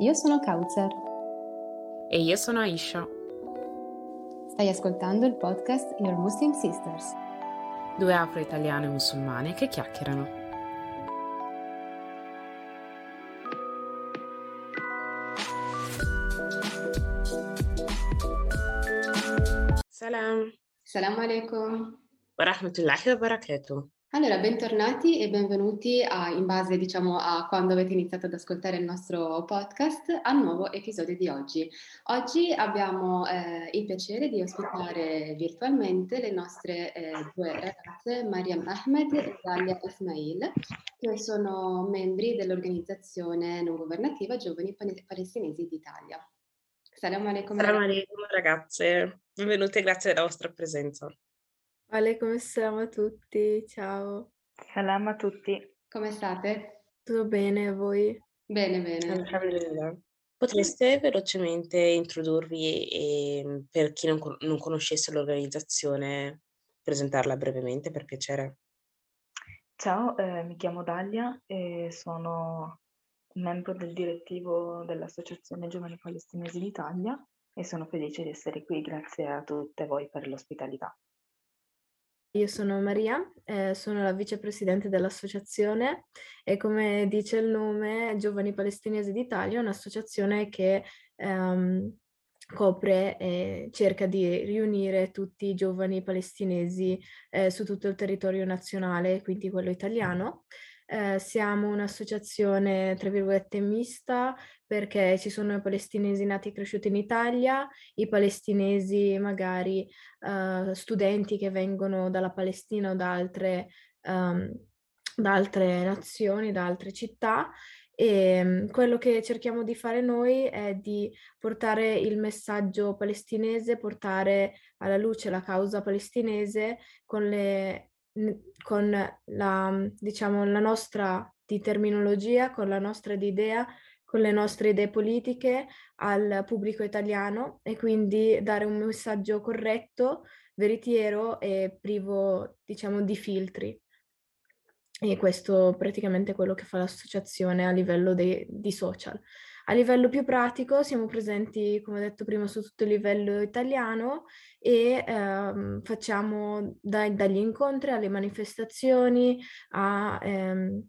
Io sono Kautzer. E io sono Aisha. Stai ascoltando il podcast Your Muslim Sisters. Due afro-italiane musulmane che chiacchierano. Salam. Salam alaikum. Wa rahmatullahi wa barakatuh. Allora, bentornati e benvenuti a, in base, diciamo, a quando avete iniziato ad ascoltare il nostro podcast, al nuovo episodio di oggi. Oggi abbiamo eh, il piacere di ospitare virtualmente le nostre eh, due ragazze, Mariam Ahmed e Dalia Ismail, che sono membri dell'organizzazione non governativa Giovani Palestinesi d'Italia. Salam alaikum. Salam alaikum ragazze, benvenute e grazie della vostra presenza. Alaikum assalam a tutti, ciao. Salam a tutti. Come state? Tutto bene, a voi? Bene, bene. Potreste velocemente introdurvi e per chi non, non conoscesse l'organizzazione, presentarla brevemente per piacere? Ciao, eh, mi chiamo Dalia e sono membro del direttivo dell'Associazione Giovani Palestinesi d'Italia e sono felice di essere qui, grazie a tutte voi per l'ospitalità. Io sono Maria, eh, sono la vicepresidente dell'associazione e come dice il nome, Giovani Palestinesi d'Italia è un'associazione che ehm, copre e cerca di riunire tutti i giovani palestinesi eh, su tutto il territorio nazionale, quindi quello italiano. Eh, siamo un'associazione, tra virgolette, mista perché ci sono i palestinesi nati e cresciuti in Italia, i palestinesi magari uh, studenti che vengono dalla Palestina o da altre, um, da altre nazioni, da altre città. E um, quello che cerchiamo di fare noi è di portare il messaggio palestinese, portare alla luce la causa palestinese con le con la, diciamo, la nostra di terminologia, con la nostra di idea, con le nostre idee politiche al pubblico italiano e quindi dare un messaggio corretto, veritiero e privo, diciamo, di filtri. E questo praticamente è quello che fa l'associazione a livello de- di social. A livello più pratico siamo presenti, come detto prima, su tutto il livello italiano e ehm, facciamo dai, dagli incontri alle manifestazioni a, ehm,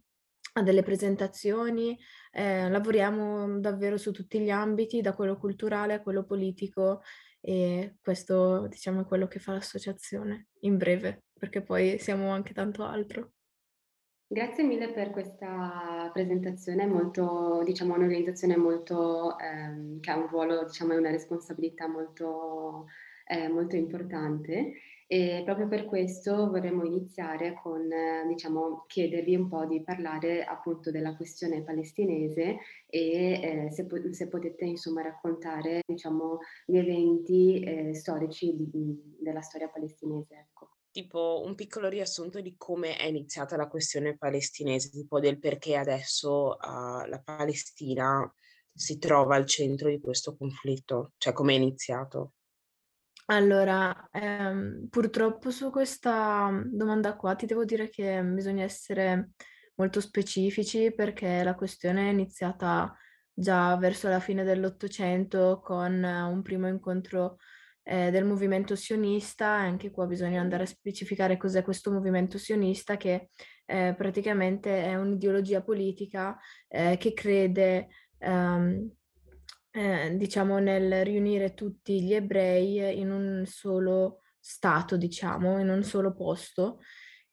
a delle presentazioni, eh, lavoriamo davvero su tutti gli ambiti, da quello culturale a quello politico e questo diciamo è quello che fa l'associazione in breve, perché poi siamo anche tanto altro. Grazie mille per questa presentazione, molto, diciamo, un'organizzazione molto, ehm, che ha un ruolo, diciamo, e una responsabilità molto, eh, molto importante. E proprio per questo vorremmo iniziare con, eh, diciamo, chiedervi un po' di parlare appunto della questione palestinese e eh, se, po- se, potete insomma raccontare, diciamo, gli eventi eh, storici di, della storia palestinese, ecco tipo un piccolo riassunto di come è iniziata la questione palestinese, tipo del perché adesso uh, la Palestina si trova al centro di questo conflitto, cioè come è iniziato. Allora, ehm, purtroppo su questa domanda qua ti devo dire che bisogna essere molto specifici perché la questione è iniziata già verso la fine dell'Ottocento con un primo incontro eh, del movimento sionista, anche qua bisogna andare a specificare cos'è questo movimento sionista che eh, praticamente è un'ideologia politica eh, che crede ehm, eh, diciamo nel riunire tutti gli ebrei in un solo stato, diciamo, in un solo posto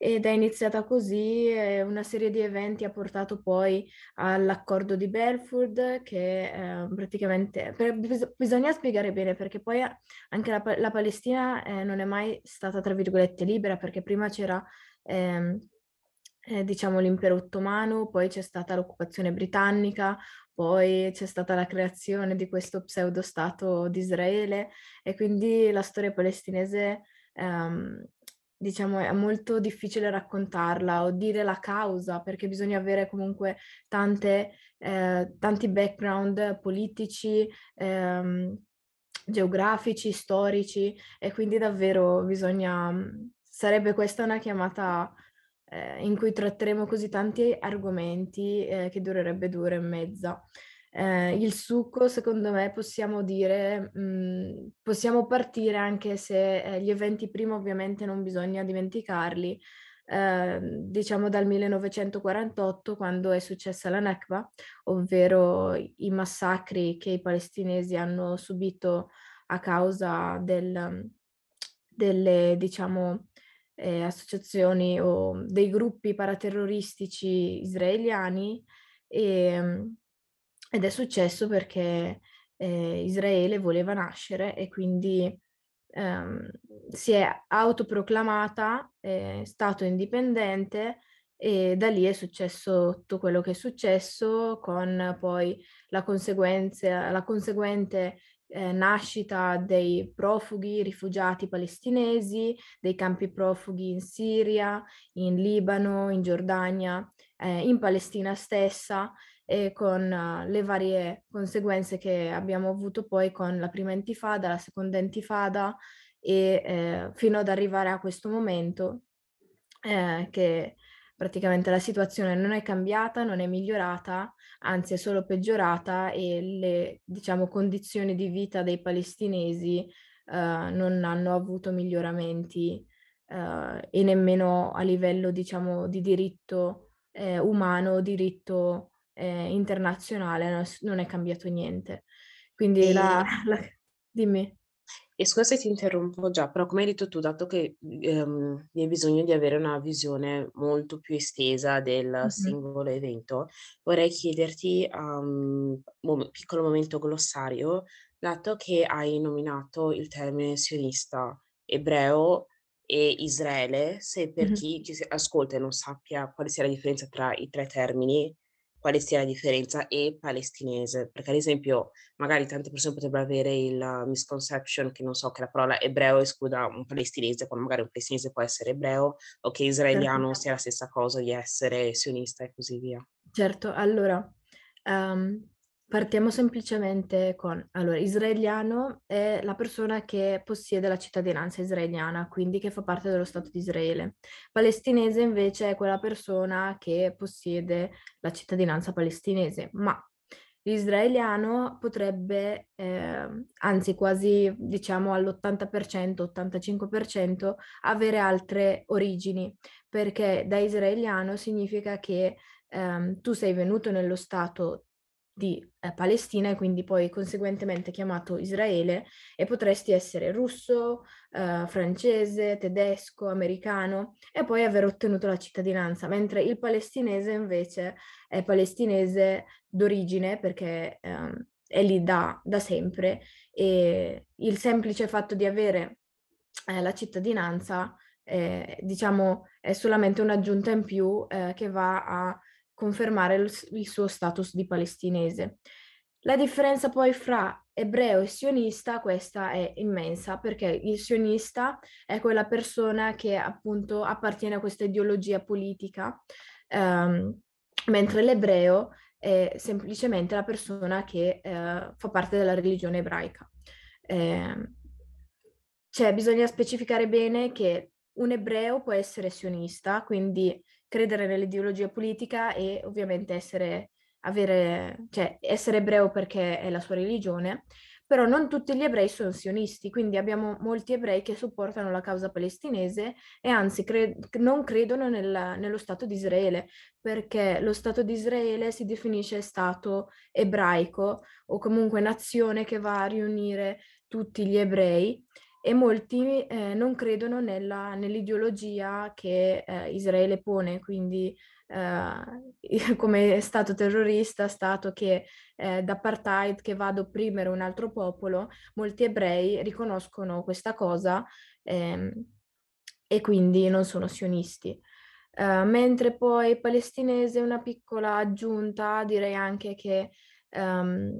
ed è iniziata così, una serie di eventi ha portato poi all'accordo di Belford che eh, praticamente, per, bis- bisogna spiegare bene perché poi anche la, la Palestina eh, non è mai stata tra virgolette libera perché prima c'era ehm, eh, diciamo l'impero ottomano, poi c'è stata l'occupazione britannica, poi c'è stata la creazione di questo pseudo-stato di Israele e quindi la storia palestinese ehm, diciamo, è molto difficile raccontarla o dire la causa perché bisogna avere comunque tante, eh, tanti background politici, ehm, geografici, storici e quindi davvero bisogna, sarebbe questa una chiamata eh, in cui tratteremo così tanti argomenti eh, che durerebbe due ore e mezza. Eh, il succo, secondo me, possiamo dire, mh, mm, possiamo partire anche se eh, gli eventi prima ovviamente non bisogna dimenticarli, eh, diciamo dal 1948 quando è successa la Nakba, ovvero i massacri che i palestinesi hanno subito a causa del, delle, diciamo, eh, associazioni o dei gruppi paraterroristici israeliani e, ed è successo perché eh, Israele voleva nascere e quindi ehm, si è autoproclamata eh, Stato indipendente e da lì è successo tutto quello che è successo con poi la, la conseguente eh, nascita dei profughi, rifugiati palestinesi, dei campi profughi in Siria, in Libano, in Giordania, eh, in Palestina stessa e con uh, le varie conseguenze che abbiamo avuto poi con la prima intifada, la seconda intifada e eh, fino ad arrivare a questo momento eh, che praticamente la situazione non è cambiata, non è migliorata, anzi è solo peggiorata e le diciamo, condizioni di vita dei palestinesi eh, non hanno avuto miglioramenti eh, e nemmeno a livello diciamo, di diritto eh, umano, diritto eh, internazionale non, è cambiato niente. Quindi e... la, la... dimmi. E scusa se ti interrompo già, però come hai detto tu, dato che ehm, vi è bisogno di avere una visione molto più estesa del mm-hmm. singolo evento, vorrei chiederti un um, piccolo momento glossario, dato che hai nominato il termine sionista ebreo e Israele, se per mm-hmm. chi ci ascolta e non sappia quale sia la differenza tra i tre termini, quale sia la differenza e palestinese, perché ad esempio magari tante persone potrebbero avere il misconception che non so che la parola ebreo escluda un palestinese, quando magari un palestinese può essere ebreo o che israeliano certo. sia la stessa cosa di essere sionista e così via. Certo, allora um, Partiamo semplicemente con, allora, israeliano è la persona che possiede la cittadinanza israeliana, quindi che fa parte dello Stato di Israele. Palestinese invece è quella persona che possiede la cittadinanza palestinese, ma l'israeliano potrebbe, eh, anzi quasi diciamo all'80%, 85%, avere altre origini, perché da israeliano significa che ehm, tu sei venuto nello Stato di eh, Palestina e quindi poi conseguentemente chiamato Israele e potresti essere russo, eh, francese, tedesco, americano e poi aver ottenuto la cittadinanza, mentre il palestinese invece è palestinese d'origine perché eh, è lì da, da, sempre e il semplice fatto di avere eh, la cittadinanza diciamo è solamente un'aggiunta in più eh, che va a confermare il, suo status di palestinese. La differenza poi fra ebreo e sionista, questa è immensa, perché il sionista è quella persona che appunto appartiene a questa ideologia politica, um, mentre l'ebreo è semplicemente la persona che uh, fa parte della religione ebraica. Eh, cioè, bisogna specificare bene che un ebreo può essere sionista, quindi credere nell'ideologia politica e ovviamente essere, avere, cioè, essere ebreo perché è la sua religione, però non tutti gli ebrei sono sionisti, quindi abbiamo molti ebrei che supportano la causa palestinese e anzi cre- non credono nel, nello Stato di Israele, perché lo Stato di Israele si definisce Stato ebraico o comunque nazione che va a riunire tutti gli ebrei e molti eh, non credono nella, nell'ideologia che eh, Israele pone, quindi eh, come Stato terrorista, Stato che eh, d'apartheid che va ad opprimere un altro popolo, molti ebrei riconoscono questa cosa ehm, e quindi non sono sionisti. Uh, mentre poi palestinese, una piccola aggiunta, direi anche che um,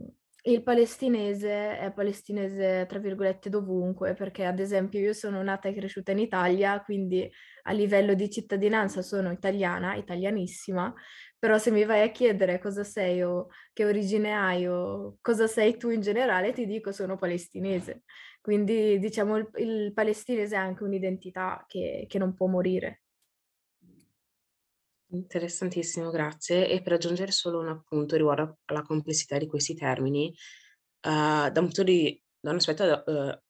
il palestinese è palestinese, tra virgolette, dovunque, perché ad esempio io sono nata e cresciuta in Italia, quindi a livello di cittadinanza sono italiana, italianissima, però se mi vai a chiedere cosa sei o che origine hai o cosa sei tu in generale, ti dico sono palestinese. Quindi diciamo il, il palestinese ha anche un'identità che, che non può morire. Interessantissimo, grazie. E per aggiungere solo un appunto riguardo alla complessità di questi termini, uhm, da un punto di da un aspetto, uhm,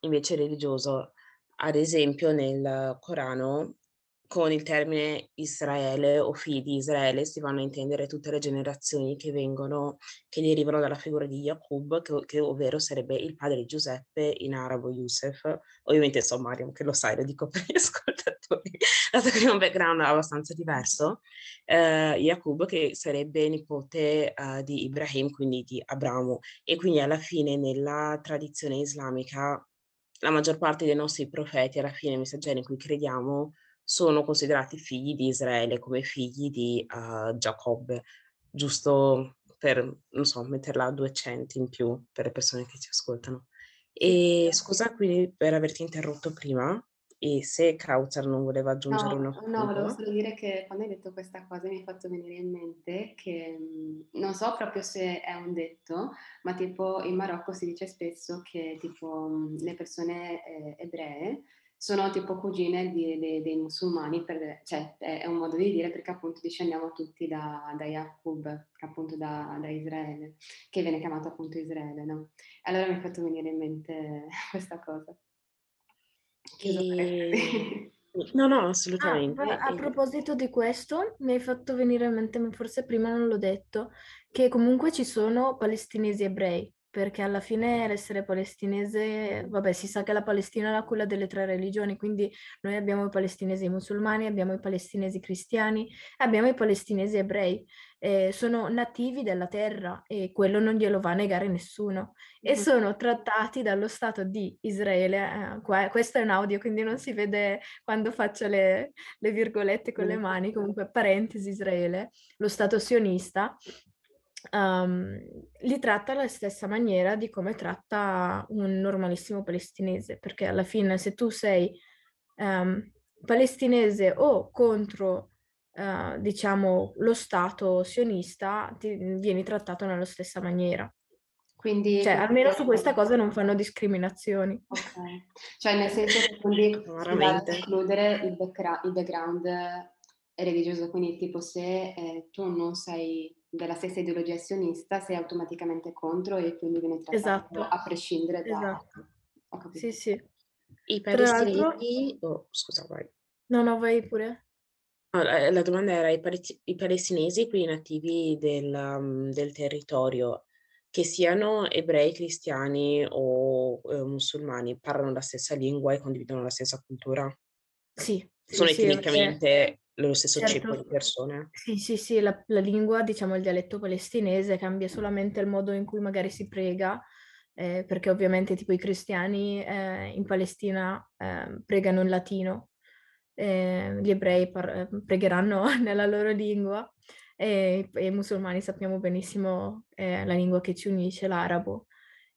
invece religioso, ad esempio nel Corano con il termine Israele o figli di Israele si vanno a intendere tutte le generazioni che vengono che derivano dalla figura di Yaqub, che che ovvero sarebbe il padre di Giuseppe, in arabo Yusef. Ovviamente so Mariam che lo sai, lo dico per gli ascoltatori, dato che ho un background abbastanza diverso. Ehm, Yaqub che sarebbe nipote, uhm, di Ibrahim, quindi di Abramo, e quindi alla fine nella tradizione islamica la maggior parte dei nostri profeti, alla fine, messaggeri in cui crediamo, sono considerati figli di Israele, come figli di, uhm, Giacobbe, giusto per, non so, metterla a 200 in più per le persone che ci ascoltano. E scusa quindi per averti interrotto prima, e se Kautsar non voleva aggiungere un No, no, volevo solo dire che quando hai detto questa cosa mi hai fatto venire in mente che, mhmm, non so proprio se è un detto, ma tipo in Marocco si dice spesso che tipo, mhmm, le persone, ehm, ebree sono tipo cugine di de dei musulmani per cioè è un modo di dire perché appunto discendiamo tutti da da Yaqub, che appunto da da Israele, che viene chiamato appunto Israele, no, allora mi hai fatto venire in mente questa cosa. Parentesi. no, no, Ah, assolutamente. a a E proposito di questo, mi hai fatto venire in mente, forse prima non l'ho detto, che comunque ci sono palestinesi ebrei, perché alla fine l'essere palestinese, vabbè, si sa che la Palestina è la culla delle tre religioni, quindi noi abbiamo i palestinesi musulmani, abbiamo i palestinesi cristiani abbiamo i palestinesi ebrei. Eh, sono nativi della terra e quello non glielo va a negare nessuno e sono trattati dallo Stato di Israele. eh, qua- questo è un audio, quindi non si vede quando faccio le, le virgolette con le mani, comunque parentesi Israele, lo Stato sionista, um, li tratta alla stessa maniera di come tratta un normalissimo palestinese, perché alla fine se tu sei um, palestinese o contro, uh, diciamo, lo Stato sionista, ti, vieni trattato nella stessa maniera. Quindi Cioè, almeno su questa cosa non fanno discriminazioni. okay. Cioè nel senso che quindi si va ad Chiaramente. escludere il background religioso, quindi tipo se, ehm, tu non sei della stessa ideologia sionista, sei automaticamente contro e quindi vieni trattato Esatto, a prescindere da esatto. ho Sì, sì. I palestinesi oh, scusa, vai. no, no, vai pure. No, la la domanda era i palesti i palestinesi qui nativi del mhmm, del territorio, che siano ebrei, cristiani o, uhm, musulmani, parlano la stessa lingua e condividono la stessa cultura? Sì, Sono sì, etnicamente lo stesso ceppo di certo, persone? sì, sì, sì, la, la lingua, diciamo il dialetto palestinese cambia solamente il modo in cui magari si prega, eh, perché ovviamente tipo i cristiani eh, in Palestina eh, pregano in latino, eh, gli ebrei par- pregheranno nella loro lingua e, e i musulmani sappiamo benissimo eh, la lingua che ci unisce, l'arabo,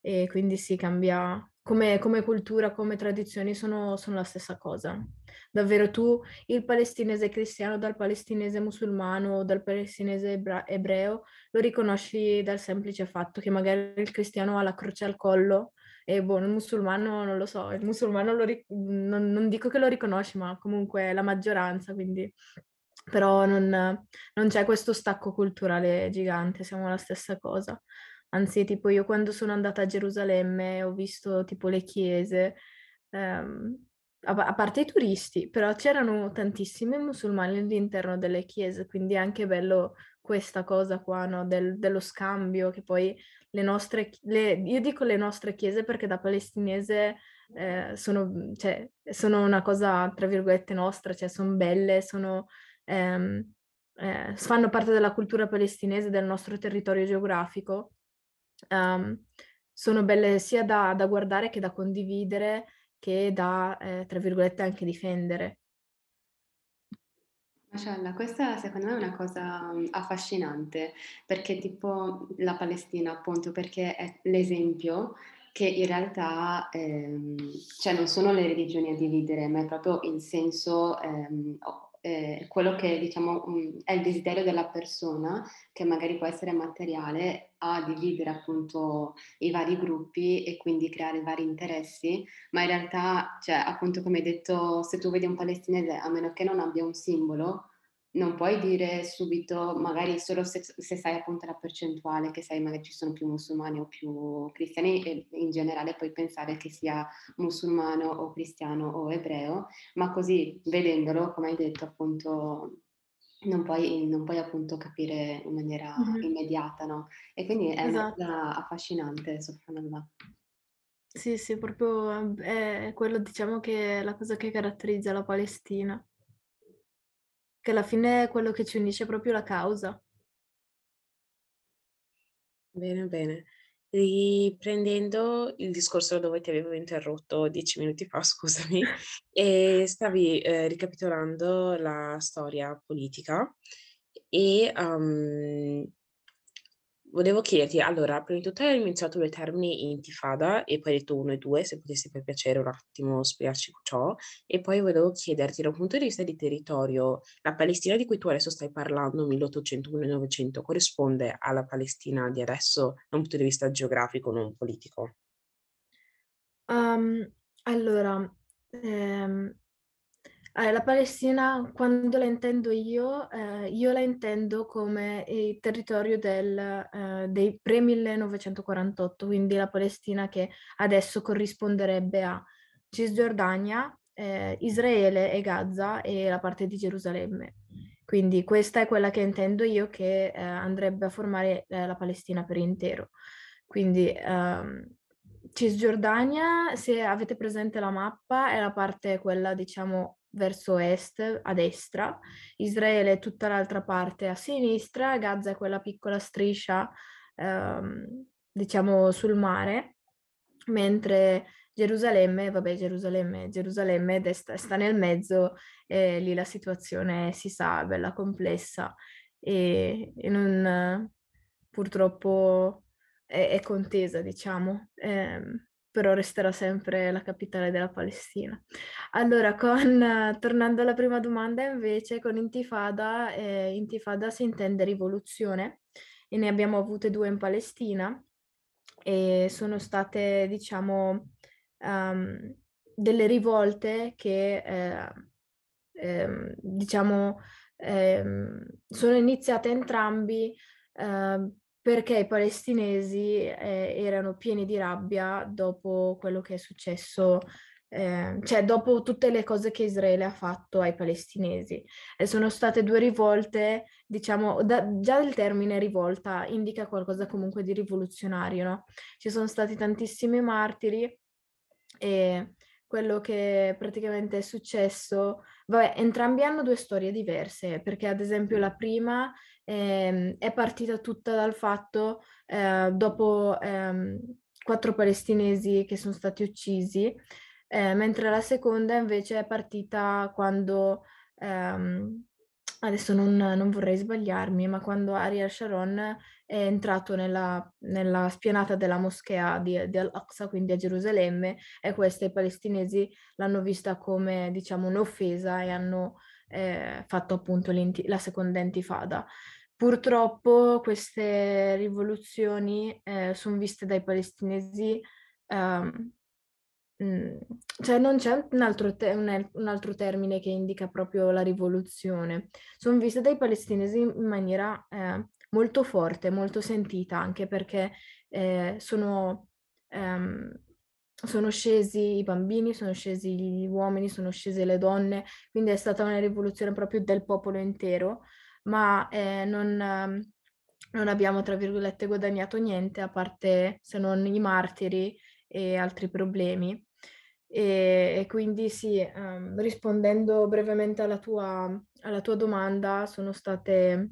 e quindi si cambia, come, come cultura, come tradizioni sono, sono la stessa cosa. Davvero tu il palestinese cristiano dal palestinese musulmano dal palestinese ebra- ebreo lo riconosci dal semplice fatto che magari il cristiano ha la croce al collo e boh, il musulmano non lo so, il musulmano lo ric- non, non dico che lo riconosci, ma comunque la maggioranza, quindi però non, non c'è questo stacco culturale gigante, siamo la stessa cosa. Anzi, tipo io quando sono andata a Gerusalemme ho visto tipo le chiese, ehm, a, parte i turisti, però c'erano tantissimi musulmani all'interno delle chiese, quindi è anche bello questa cosa qua, no? Del- dello scambio, che poi le nostre, le- io dico le nostre chiese perché da palestinese eh, sono, cioè, sono una cosa, tra virgolette, nostra, cioè sono belle, sono, ehm, eh, fanno parte della cultura palestinese, del nostro territorio geografico. Um, sono belle sia da, da guardare che da condividere, che da, eh, tra virgolette, anche difendere. Mashallah, questa secondo me è una cosa, mhmm, affascinante, perché tipo la Palestina appunto, perché è l'esempio che in realtà, ehm, cioè non sono le religioni a dividere, ma è proprio il senso, ehm, o ehm, quello che diciamo, mhmm, è il desiderio della persona, che magari può essere materiale, a dividere appunto i vari gruppi e quindi creare vari interessi, ma in realtà, cioè appunto come hai detto, se tu vedi un palestinese, a meno che non abbia un simbolo, non puoi dire subito, magari solo se, se, sai appunto la percentuale, che sai magari ci sono più musulmani o più cristiani, e in generale puoi pensare che sia musulmano o cristiano o ebreo, ma così vedendolo, come hai detto appunto, non puoi, non puoi appunto capire in maniera mm-hmm. immediata, no? E quindi è esatto. una cosa affascinante, subhanallah. Sì, sì, proprio è quello, diciamo che è la cosa che caratterizza la Palestina che alla fine è quello che ci unisce proprio la causa. Bene, bene. Riprendendo il discorso dove ti avevo interrotto dieci minuti fa, scusami, e stavi eh, ricapitolando la storia politica e um, Volevo chiederti, allora, prima di tutto hai menzionato i termini intifada e poi hai detto uno e due, se potessi per piacere un attimo spiegarci ciò. E poi volevo chiederti, da un punto di vista di territorio, la Palestina di cui tu adesso stai parlando, 1801-1900, corrisponde alla Palestina di adesso da un punto di vista geografico, non politico? Um, allora, ehm, eh, la Palestina, quando la intendo io, eh, io la intendo come il territorio del, eh, dei pre-1948, quindi la Palestina che adesso corrisponderebbe a Cisgiordania, eh, Israele e Gaza e la parte di Gerusalemme. Quindi questa è quella che intendo io che eh, andrebbe a formare la Palestina per intero. Quindi ehm, Cisgiordania, se avete presente la mappa, è la parte quella, diciamo, verso est a destra, Israele è tutta l'altra parte a sinistra, Gaza è quella piccola striscia, ehm, diciamo, sul mare, mentre Gerusalemme, vabbè, Gerusalemme, Gerusalemme desta, sta nel mezzo e lì la situazione si sa, è bella complessa e, e non, purtroppo è, è contesa, diciamo. Eh, però resterà sempre la capitale della Palestina. Allora, con, tornando alla prima domanda invece, con Intifada, eh, Intifada si intende rivoluzione e ne abbiamo avute due in Palestina e sono state, diciamo, um, delle rivolte che, eh, eh, diciamo, ehm, sono iniziate entrambi ehm, perché i palestinesi eh, erano pieni di rabbia dopo quello che è successo, eh, cioè dopo tutte le cose che Israele ha fatto ai palestinesi. E sono state due rivolte, diciamo, da, già il termine rivolta indica qualcosa comunque di rivoluzionario, no? Ci sono stati tantissimi martiri e quello che praticamente è successo, vabbè, entrambi hanno due storie diverse, perché ad esempio la prima eh, è partita tutta dal fatto, eh, dopo ehm, quattro palestinesi che sono stati uccisi, eh, mentre la seconda invece è partita quando, ehm, adesso non, non, vorrei sbagliarmi, ma quando Ariel Sharon è entrato nella, nella spianata della moschea di, di, Al-Aqsa, quindi a Gerusalemme, e questa palestinesi l'hanno vista come, diciamo, un'offesa e hanno eh, fatto appunto la seconda intifada. Purtroppo queste rivoluzioni eh, sono viste dai palestinesi, um, cioè non c'è un altro, te- un altro, termine che indica proprio la rivoluzione, sono viste dai palestinesi in maniera eh, molto forte, molto sentita, anche perché eh, sono, um, sono scesi i bambini, sono scesi gli uomini, sono scese le donne, quindi è stata una rivoluzione proprio del popolo intero ma eh, non, ehm, non abbiamo, tra virgolette, guadagnato niente, a parte se non i martiri e altri problemi. E, e quindi sì, um, rispondendo brevemente alla tua, alla tua domanda, sono state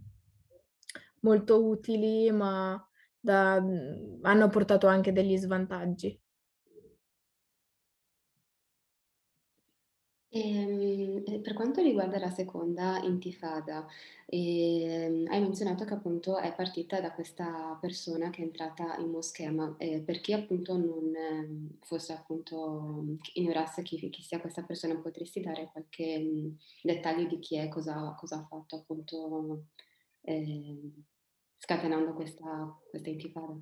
molto utili, ma da, hanno portato anche degli svantaggi. Ehm, per quanto riguarda la seconda intifada, ehm, hai menzionato che appunto è partita da questa persona che è entrata in moschea, ma eh, per chi appunto non ehm, fosse appunto ignorasse chi, chi sia questa persona, potresti dare qualche mh, dettaglio di chi è, cosa, cosa ha fatto appunto ehm, scatenando questa, questa intifada?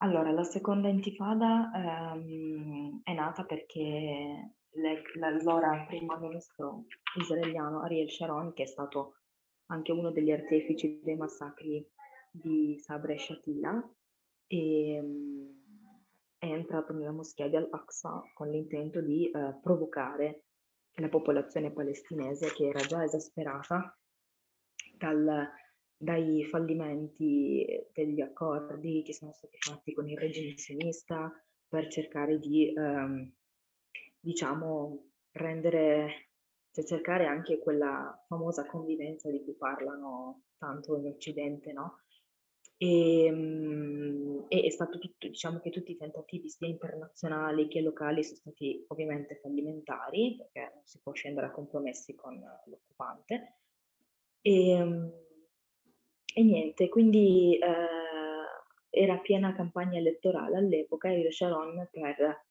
Allora, la seconda intifada ehm, è nata perché l'allora primo ministro israeliano Ariel Sharon, che è stato anche uno degli artefici dei massacri di Sabra e Shatila, e um, è entrato nella moschea di Al-Aqsa con l'intento di uh, provocare la popolazione palestinese che era già esasperata dal, dai fallimenti degli accordi che sono stati fatti con il regime sionista per cercare di, um, diciamo, rendere, cioè cercare anche quella famosa convivenza di cui parlano tanto in Occidente, no? E, um, e è stato tutto, diciamo che tutti i tentativi sia internazionali che locali sono stati ovviamente fallimentari, perché non si può scendere a compromessi con l'occupante. E, um, e niente, quindi eh, era piena campagna elettorale all'epoca e Sharon per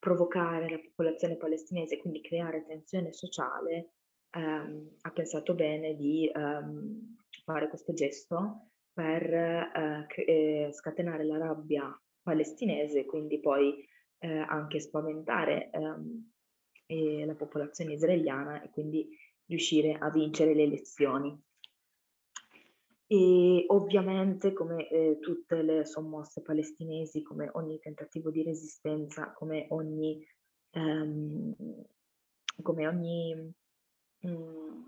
provocare la popolazione palestinese, quindi creare tensione sociale, ehm, ha pensato bene di ehm, fare questo gesto per eh, eh, scatenare la rabbia palestinese, quindi poi eh, anche spaventare ehm, la popolazione israeliana e quindi riuscire a vincere le elezioni. E ovviamente, come eh, tutte le sommosse palestinesi, come ogni tentativo di resistenza, come ogni, ehm, come ogni mh, mm,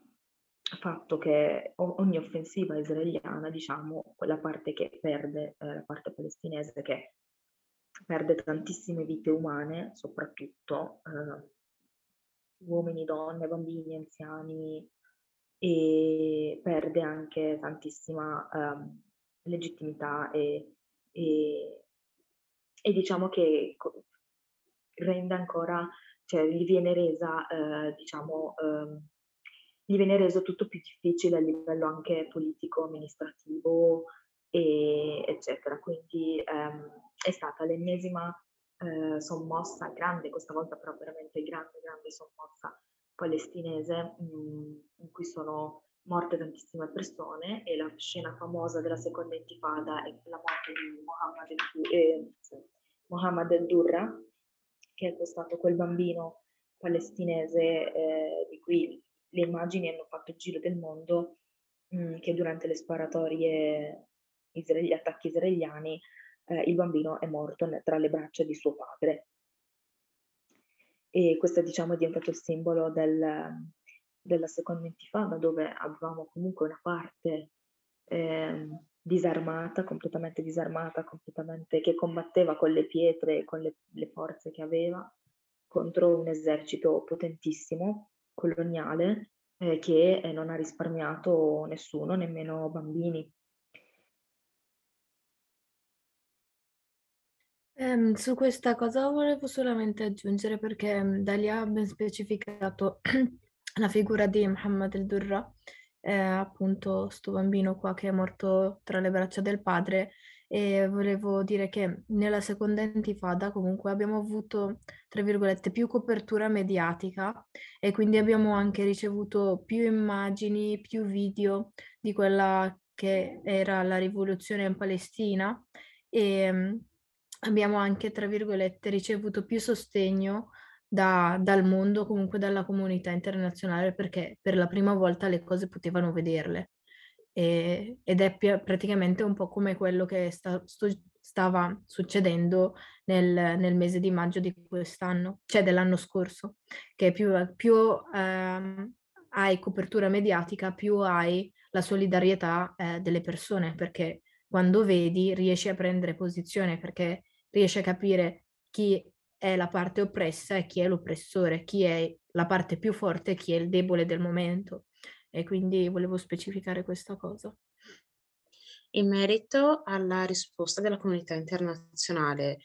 fatto che ogni offensiva israeliana, diciamo, quella parte che perde, eh, la parte palestinese che perde tantissime vite umane, soprattutto eh, uomini, donne, bambini, anziani, e perde anche tantissima um, legittimità e, e, e, diciamo che rende ancora, cioè gli viene resa, eh, diciamo, eh, gli viene reso tutto più difficile a livello anche politico, amministrativo, e, eccetera. Quindi ehm, è stata l'ennesima eh, sommossa grande, questa volta però veramente grande, grande sommossa palestinese mh, mm, in cui sono morte tantissime persone e la scena famosa della seconda intifada è la morte di Mohammed el, eh, Mohammed el-Durra, che è stato quel bambino palestinese eh, di cui le immagini hanno fatto il giro del mondo, mh, mm, che durante le sparatorie, gli attacchi israeliani, eh, il bambino è morto tra le braccia di suo padre e questo diciamo è diventato il simbolo del, della seconda intifada dove avevamo comunque una parte eh, disarmata, completamente disarmata, completamente, che combatteva con le pietre e con le, le forze che aveva contro un esercito potentissimo, coloniale, eh, che eh, non ha risparmiato nessuno, nemmeno bambini. Ehm, su questa cosa volevo solamente aggiungere perché mm, Dalia ha ben specificato la figura di Muhammad el-Durra, eh, appunto sto bambino qua che è morto tra le braccia del padre e volevo dire che nella seconda intifada comunque abbiamo avuto, tra virgolette, più copertura mediatica e quindi abbiamo anche ricevuto più immagini, più video di quella che era la rivoluzione in Palestina e mm, abbiamo anche, tra virgolette, ricevuto più sostegno da, dal mondo, comunque dalla comunità internazionale, perché per la prima volta le cose potevano vederle. E, ed è pi- praticamente un po' come quello che sta, sto, stava succedendo nel, nel, mese di maggio di quest'anno, cioè dell'anno scorso, che più, più eh, hai copertura mediatica, più hai la solidarietà eh, delle persone, perché quando vedi riesci a prendere posizione, perché riesce a capire chi è la parte oppressa e chi è l'oppressore, chi è la parte più forte e chi è il debole del momento. E quindi volevo specificare questa cosa. In merito alla risposta della comunità internazionale,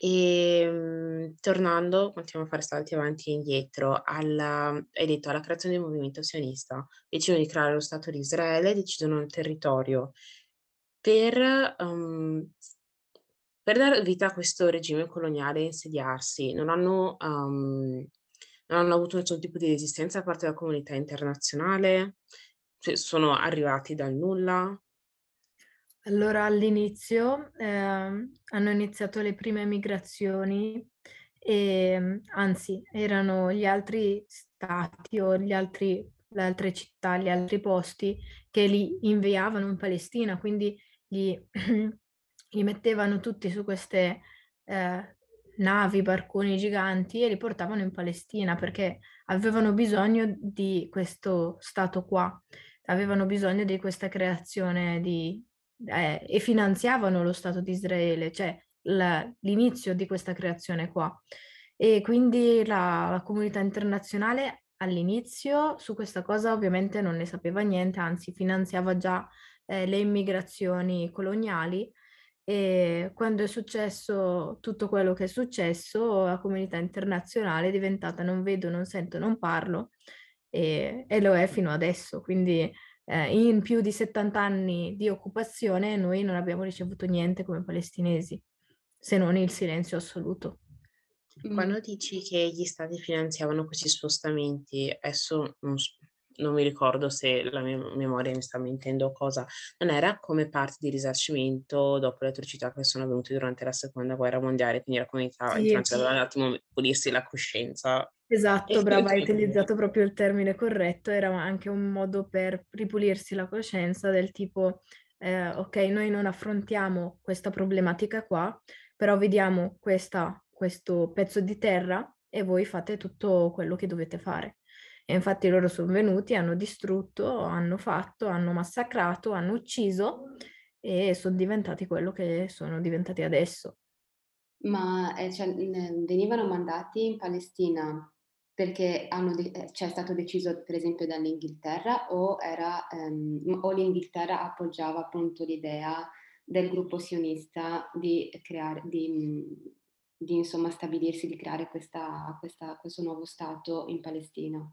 e ehm, tornando, continuiamo a fare salti avanti e indietro, alla, hai detto alla creazione del movimento sionista, decidono di creare lo Stato di Israele, decidono il territorio per um, per dar vita a questo regime coloniale e insediarsi, non hanno, um, non hanno avuto nessun tipo di resistenza da parte della comunità internazionale? Cioè, sono arrivati dal nulla? Allora, all'inizio eh, hanno iniziato le prime migrazioni e anzi erano gli altri stati o gli altri, le altre città, gli altri posti che li inviavano in Palestina, quindi li, li mettevano tutti su queste eh, navi, barconi giganti e li portavano in Palestina perché avevano bisogno di questo stato qua, avevano bisogno di questa creazione di, eh, e finanziavano lo Stato di Israele, cioè la, l'inizio di questa creazione qua. E quindi la, la comunità internazionale all'inizio su questa cosa ovviamente non ne sapeva niente, anzi finanziava già eh, le immigrazioni coloniali e quando è successo tutto quello che è successo, la comunità internazionale è diventata non vedo, non sento, non parlo e, e lo è fino adesso. Quindi eh, in più di 70 anni di occupazione noi non abbiamo ricevuto niente come palestinesi, se non il silenzio assoluto. Quando dici che gli stati finanziavano questi spostamenti, adesso non, non mi ricordo se la mia memoria mi sta mentendo cosa, non era come parte di risarcimento dopo le atrocità che sono avvenute durante la seconda guerra mondiale, quindi la comunità sì, internazionale sì. un attimo pulirsi la coscienza. Esatto, brava, hai utilizzato proprio il termine corretto, era anche un modo per ripulirsi la coscienza del tipo, eh, ok, noi non affrontiamo questa problematica qua, però vediamo questa, questo pezzo di terra e voi fate tutto quello che dovete fare. E infatti loro sono venuti, hanno distrutto, hanno fatto, hanno massacrato, hanno ucciso e sono diventati quello che sono diventati adesso. Ma eh, cioè, venivano mandati in Palestina perché hanno de- eh, cioè, è stato deciso per esempio dall'Inghilterra o, era, um, o l'Inghilterra appoggiava appunto l'idea del gruppo sionista di creare, di, di insomma stabilirsi, di creare questa, questa, questo nuovo Stato in Palestina?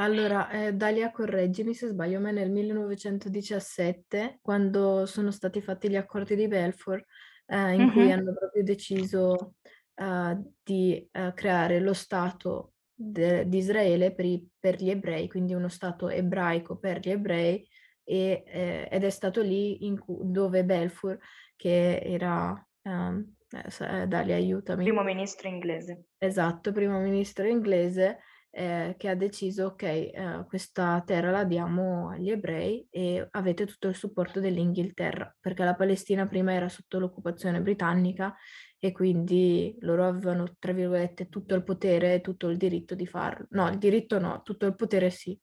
Allora, eh, Dalia, correggimi se sbaglio, ma nel 1917, quando sono stati fatti gli accordi di Balfour, eh, in cui hanno proprio deciso eh, di eh, creare lo Stato de- di Israele per, i- per gli ebrei, quindi uno Stato ebraico per gli ebrei, e, eh, ed è stato lì in cu- dove Balfour, che era, ehm, eh, Dalia, aiutami, Primo ministro inglese. esatto, primo ministro inglese, eh, che ha deciso, ok, eh, questa terra la diamo agli ebrei e avete tutto il supporto dell'Inghilterra, perché la Palestina prima era sotto l'occupazione britannica e quindi loro avevano, tra virgolette, tutto il potere e tutto il diritto di farlo. No, il diritto no, tutto il potere sì.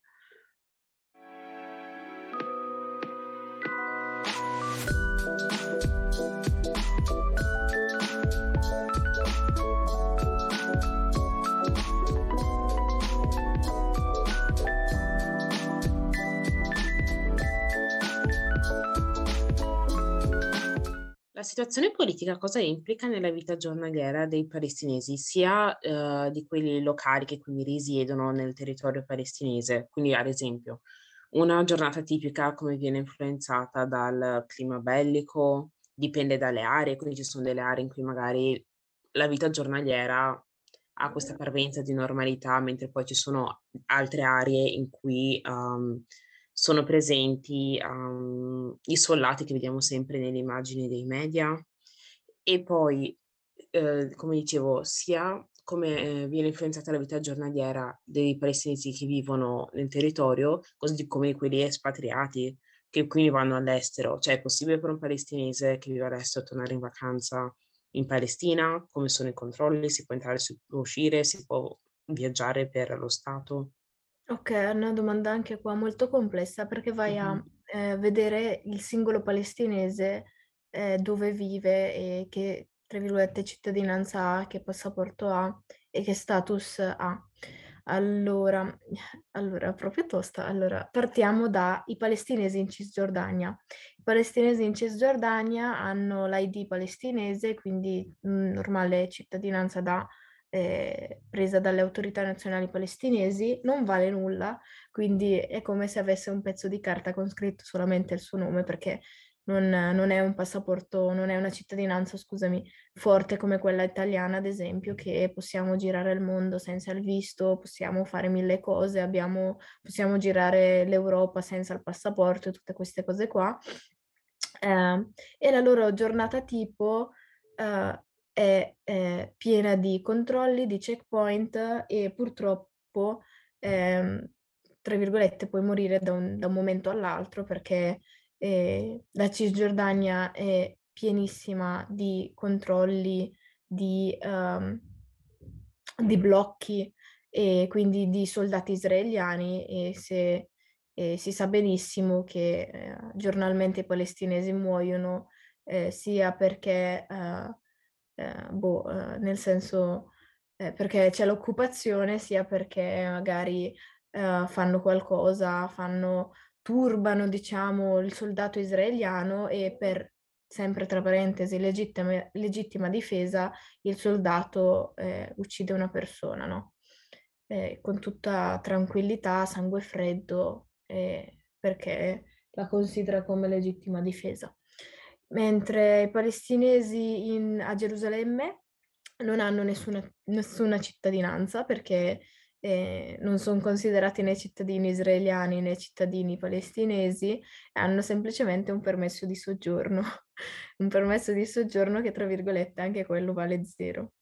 La situazione politica cosa implica nella vita giornaliera dei palestinesi, sia eh, di quelli locali che quindi risiedono nel territorio palestinese? Quindi, ad esempio, una giornata tipica come viene influenzata dal clima bellico, dipende dalle aree, quindi ci sono delle aree in cui magari la vita giornaliera ha questa parvenza di normalità, mentre poi ci sono altre aree in cui um, sono presenti um, i soldati che vediamo sempre nelle immagini dei media e poi, eh, come dicevo, sia come eh, viene influenzata la vita giornaliera dei palestinesi che vivono nel territorio, così come quelli espatriati che quindi vanno all'estero. Cioè è possibile per un palestinese che vive all'estero tornare in vacanza in Palestina? Come sono i controlli? Si può entrare, si può uscire, si può viaggiare per lo Stato? Ok, è una domanda anche qua molto complessa perché vai a eh, vedere il singolo palestinese eh, dove vive e che, tra virgolette, cittadinanza ha, che passaporto ha e che status ha. Allora, allora, proprio tosta. Allora, partiamo dai palestinesi in Cisgiordania. I palestinesi in Cisgiordania hanno l'ID palestinese, quindi mh, mm, normale cittadinanza da eh, presa dalle autorità nazionali palestinesi, non vale nulla, quindi è come se avesse un pezzo di carta con scritto solamente il suo nome, perché non, non è un passaporto, non è una cittadinanza, scusami, forte come quella italiana, ad esempio, che possiamo girare il mondo senza il visto, possiamo fare mille cose, abbiamo, possiamo girare l'Europa senza il passaporto tutte queste cose qua. Eh, e la loro giornata tipo eh, è eh, piena di controlli, di checkpoint e purtroppo, ehm, tra virgolette, puoi morire da un, da un momento all'altro perché eh, la Cisgiordania è pienissima di controlli, di, um, di blocchi e quindi di soldati israeliani e se e si sa benissimo che eh, giornalmente i palestinesi muoiono eh, sia perché, eh, eh boh, eh, nel senso, eh, perché c'è l'occupazione, sia perché magari fanno qualcosa, fanno, turbano, diciamo, il soldato israeliano e per, sempre tra parentesi, legittima, legittima difesa, il soldato uccide una persona, no? con tutta tranquillità, sangue freddo, eh, perché la considera come legittima difesa. Mentre i palestinesi in, a Gerusalemme non hanno nessuna, nessuna cittadinanza perché eh, non sono considerati né cittadini israeliani né cittadini palestinesi, hanno semplicemente un permesso di soggiorno, un permesso di soggiorno che tra virgolette anche quello vale zero.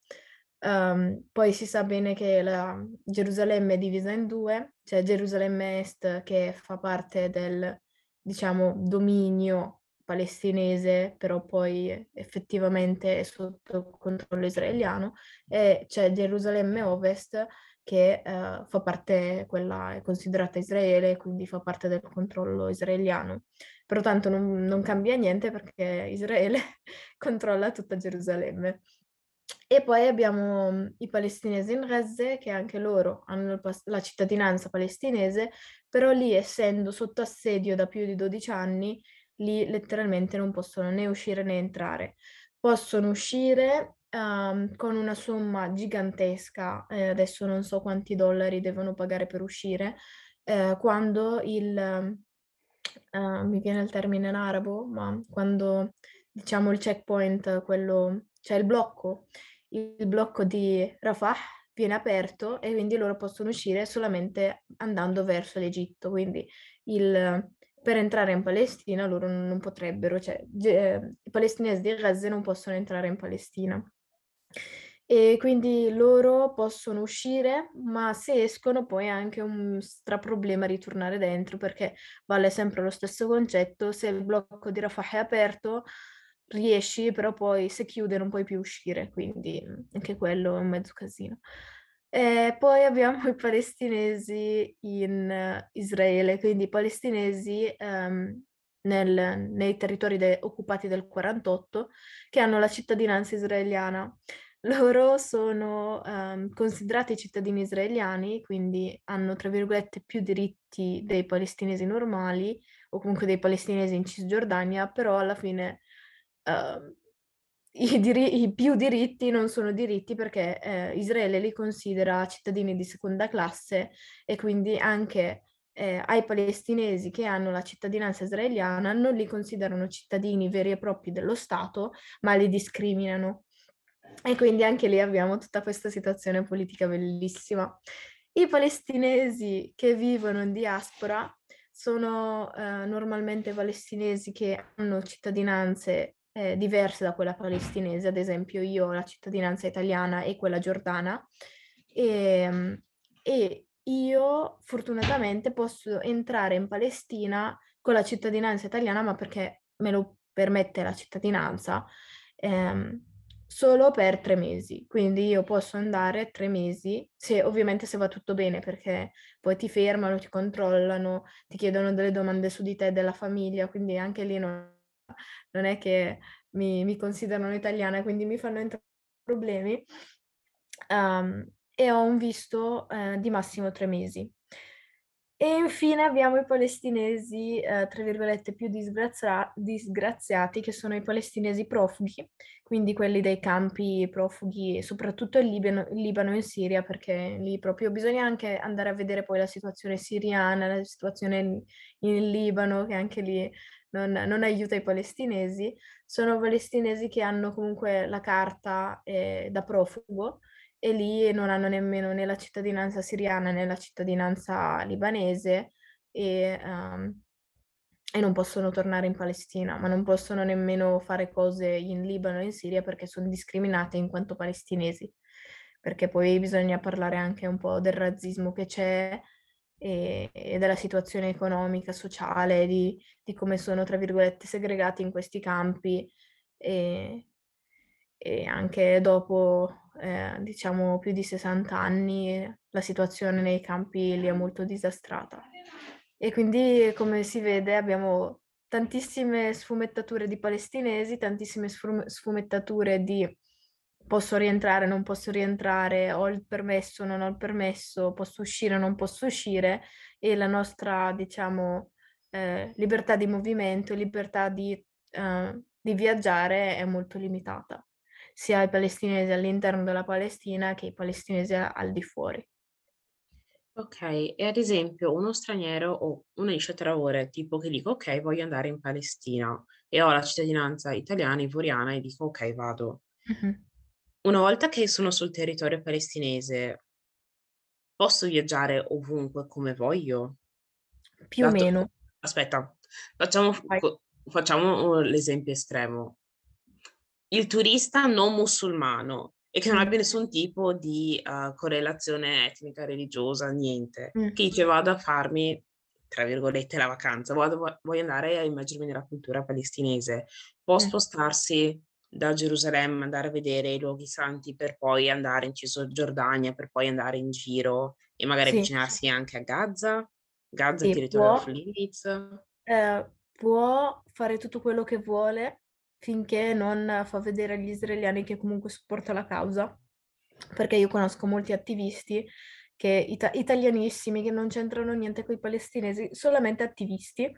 Um, poi si sa bene che la Gerusalemme è divisa in due, c'è Gerusalemme Est che fa parte del, diciamo, dominio palestinese, però poi effettivamente è sotto controllo israeliano, e c'è Gerusalemme Ovest che uh, fa parte, quella è considerata Israele, quindi fa parte del controllo israeliano. Però tanto non, non cambia niente perché Israele controlla tutta Gerusalemme. E poi abbiamo mhmm, i palestinesi in Gaza, che anche loro hanno la cittadinanza palestinese, però lì essendo sotto assedio da più di 12 anni, lì letteralmente non possono né uscire né entrare. Possono uscire um, con una somma gigantesca, eh, adesso non so quanti dollari devono pagare per uscire, eh, quando il, uh, mi viene il termine in arabo, ma quando diciamo il checkpoint, quello, cioè il blocco, il blocco di Rafah viene aperto e quindi loro possono uscire solamente andando verso l'Egitto, quindi il, per entrare in Palestina loro non potrebbero, cioè i palestinesi di Gaza non possono entrare in Palestina. E quindi loro possono uscire, ma se escono poi è anche un straproblema ritornare dentro perché vale sempre lo stesso concetto, se il blocco di Rafah è aperto riesci, però poi se chiude non puoi più uscire, quindi anche quello è un mezzo casino. E poi abbiamo i palestinesi in Israele, quindi i palestinesi um, nel, nei territori de- occupati del 48 che hanno la cittadinanza israeliana. Loro sono um, considerati cittadini israeliani, quindi hanno, tra virgolette, più diritti dei palestinesi normali o comunque dei palestinesi in Cisgiordania, però alla fine uh, i, diri- i, più diritti non sono diritti perché eh, Israele li considera cittadini di seconda classe e quindi anche eh, ai palestinesi che hanno la cittadinanza israeliana non li considerano cittadini veri e propri dello Stato, ma li discriminano. E quindi anche lì abbiamo tutta questa situazione politica bellissima. I palestinesi che vivono in diaspora sono eh, normalmente palestinesi che hanno cittadinanze eh, diverse da quella palestinese, ad esempio io ho la cittadinanza italiana e quella giordana e, ehm, e io fortunatamente posso entrare in Palestina con la cittadinanza italiana, ma perché me lo permette la cittadinanza, ehm, solo per tre mesi. Quindi io posso andare tre mesi, se, ovviamente se va tutto bene, perché poi ti fermano, ti controllano, ti chiedono delle domande su di te e della famiglia, quindi anche lì non non è che mi, mi considerano italiana, quindi mi fanno entrare problemi. Um, e ho un visto uh, di massimo tre mesi. E infine abbiamo i palestinesi, eh, tra virgolette, più disgrazia- disgraziati, che sono i palestinesi profughi, quindi quelli dei campi profughi, soprattutto in Libano, Libano e in Siria, perché lì proprio bisogna anche andare a vedere poi la situazione siriana, la situazione in, in Libano, che anche lì non, non, aiuta i palestinesi. Sono palestinesi che hanno comunque la carta eh, da profugo e lì non hanno nemmeno né la cittadinanza siriana né la cittadinanza libanese e, um, e non possono tornare in Palestina, ma non possono nemmeno fare cose in Libano e in Siria perché sono discriminate in quanto palestinesi. Perché poi bisogna parlare anche un po' del razzismo che c'è e, e della situazione economica, sociale, di, di, come sono, tra virgolette, segregati in questi campi e, e anche dopo, eh, diciamo, più di 60 anni la situazione nei campi lì è molto disastrata. E quindi, come si vede, abbiamo tantissime sfumettature di palestinesi, tantissime sfumettature di posso rientrare, non posso rientrare, ho il permesso, non ho il permesso, posso uscire, non posso uscire e la nostra, diciamo, eh, libertà di movimento, libertà di, eh, di viaggiare è molto limitata, sia ai palestinesi all'interno della Palestina che ai palestinesi al di fuori. Ok, e ad esempio uno straniero o una ore, tipo che dico ok, voglio andare in Palestina e ho la cittadinanza italiana, ivoriana e dico ok, vado. Mm-hmm. Una volta che sono sul territorio palestinese, posso viaggiare ovunque come voglio? Più o meno. Aspetta, facciamo, facciamo l'esempio estremo. Il turista non musulmano e che non abbia nessun tipo di uh, correlazione etnica, religiosa, niente, mm. che dice vado a farmi, tra virgolette, la vacanza, vado, voglio andare a immergermi nella cultura palestinese, può mm. spostarsi da Gerusalemme andare a vedere i luoghi santi per poi andare in Cisgiordania, per poi andare in giro e magari sì. avvicinarsi anche a Gaza? Gaza sì, territorio off limits? Eh, può fare tutto quello che vuole finché non fa vedere agli israeliani che comunque supporta la causa. Perché io conosco molti attivisti che, ita- italianissimi che non c'entrano niente con i palestinesi, solamente attivisti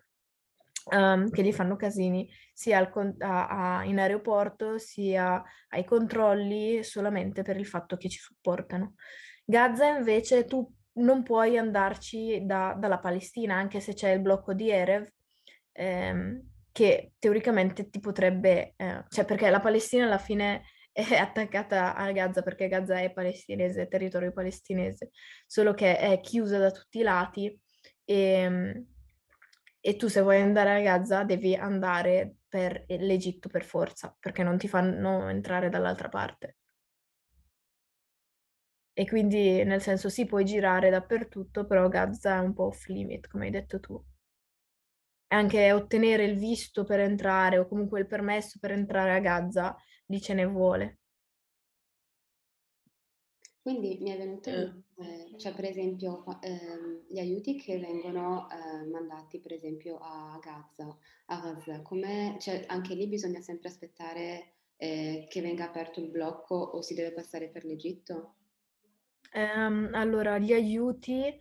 um, che gli fanno casini sia al, a, a, in aeroporto sia ai controlli solamente per il fatto che ci supportano. Gaza invece tu non puoi andarci da, dalla Palestina anche se c'è il blocco di Erev ehm, che teoricamente ti potrebbe, eh, cioè perché la Palestina alla fine è attaccata a Gaza perché Gaza è palestinese, è territorio palestinese, solo che è chiusa da tutti i lati e, ehm, e tu se vuoi andare a Gaza devi andare per l'Egitto per forza, perché non ti fanno entrare dall'altra parte. E quindi, nel senso, sì, puoi girare dappertutto, però Gaza è un po' off limit, come hai detto tu. E anche ottenere il visto per entrare o comunque il permesso per entrare a Gaza, lì ce ne vuole. Quindi mi è venuto mente, cioè per esempio ehm, gli aiuti che vengono eh, mandati per esempio a Gaza, a Gaza, come, cioè, anche lì bisogna sempre aspettare eh, che venga aperto il blocco o si deve passare per l'Egitto? Ehm, allora, gli aiuti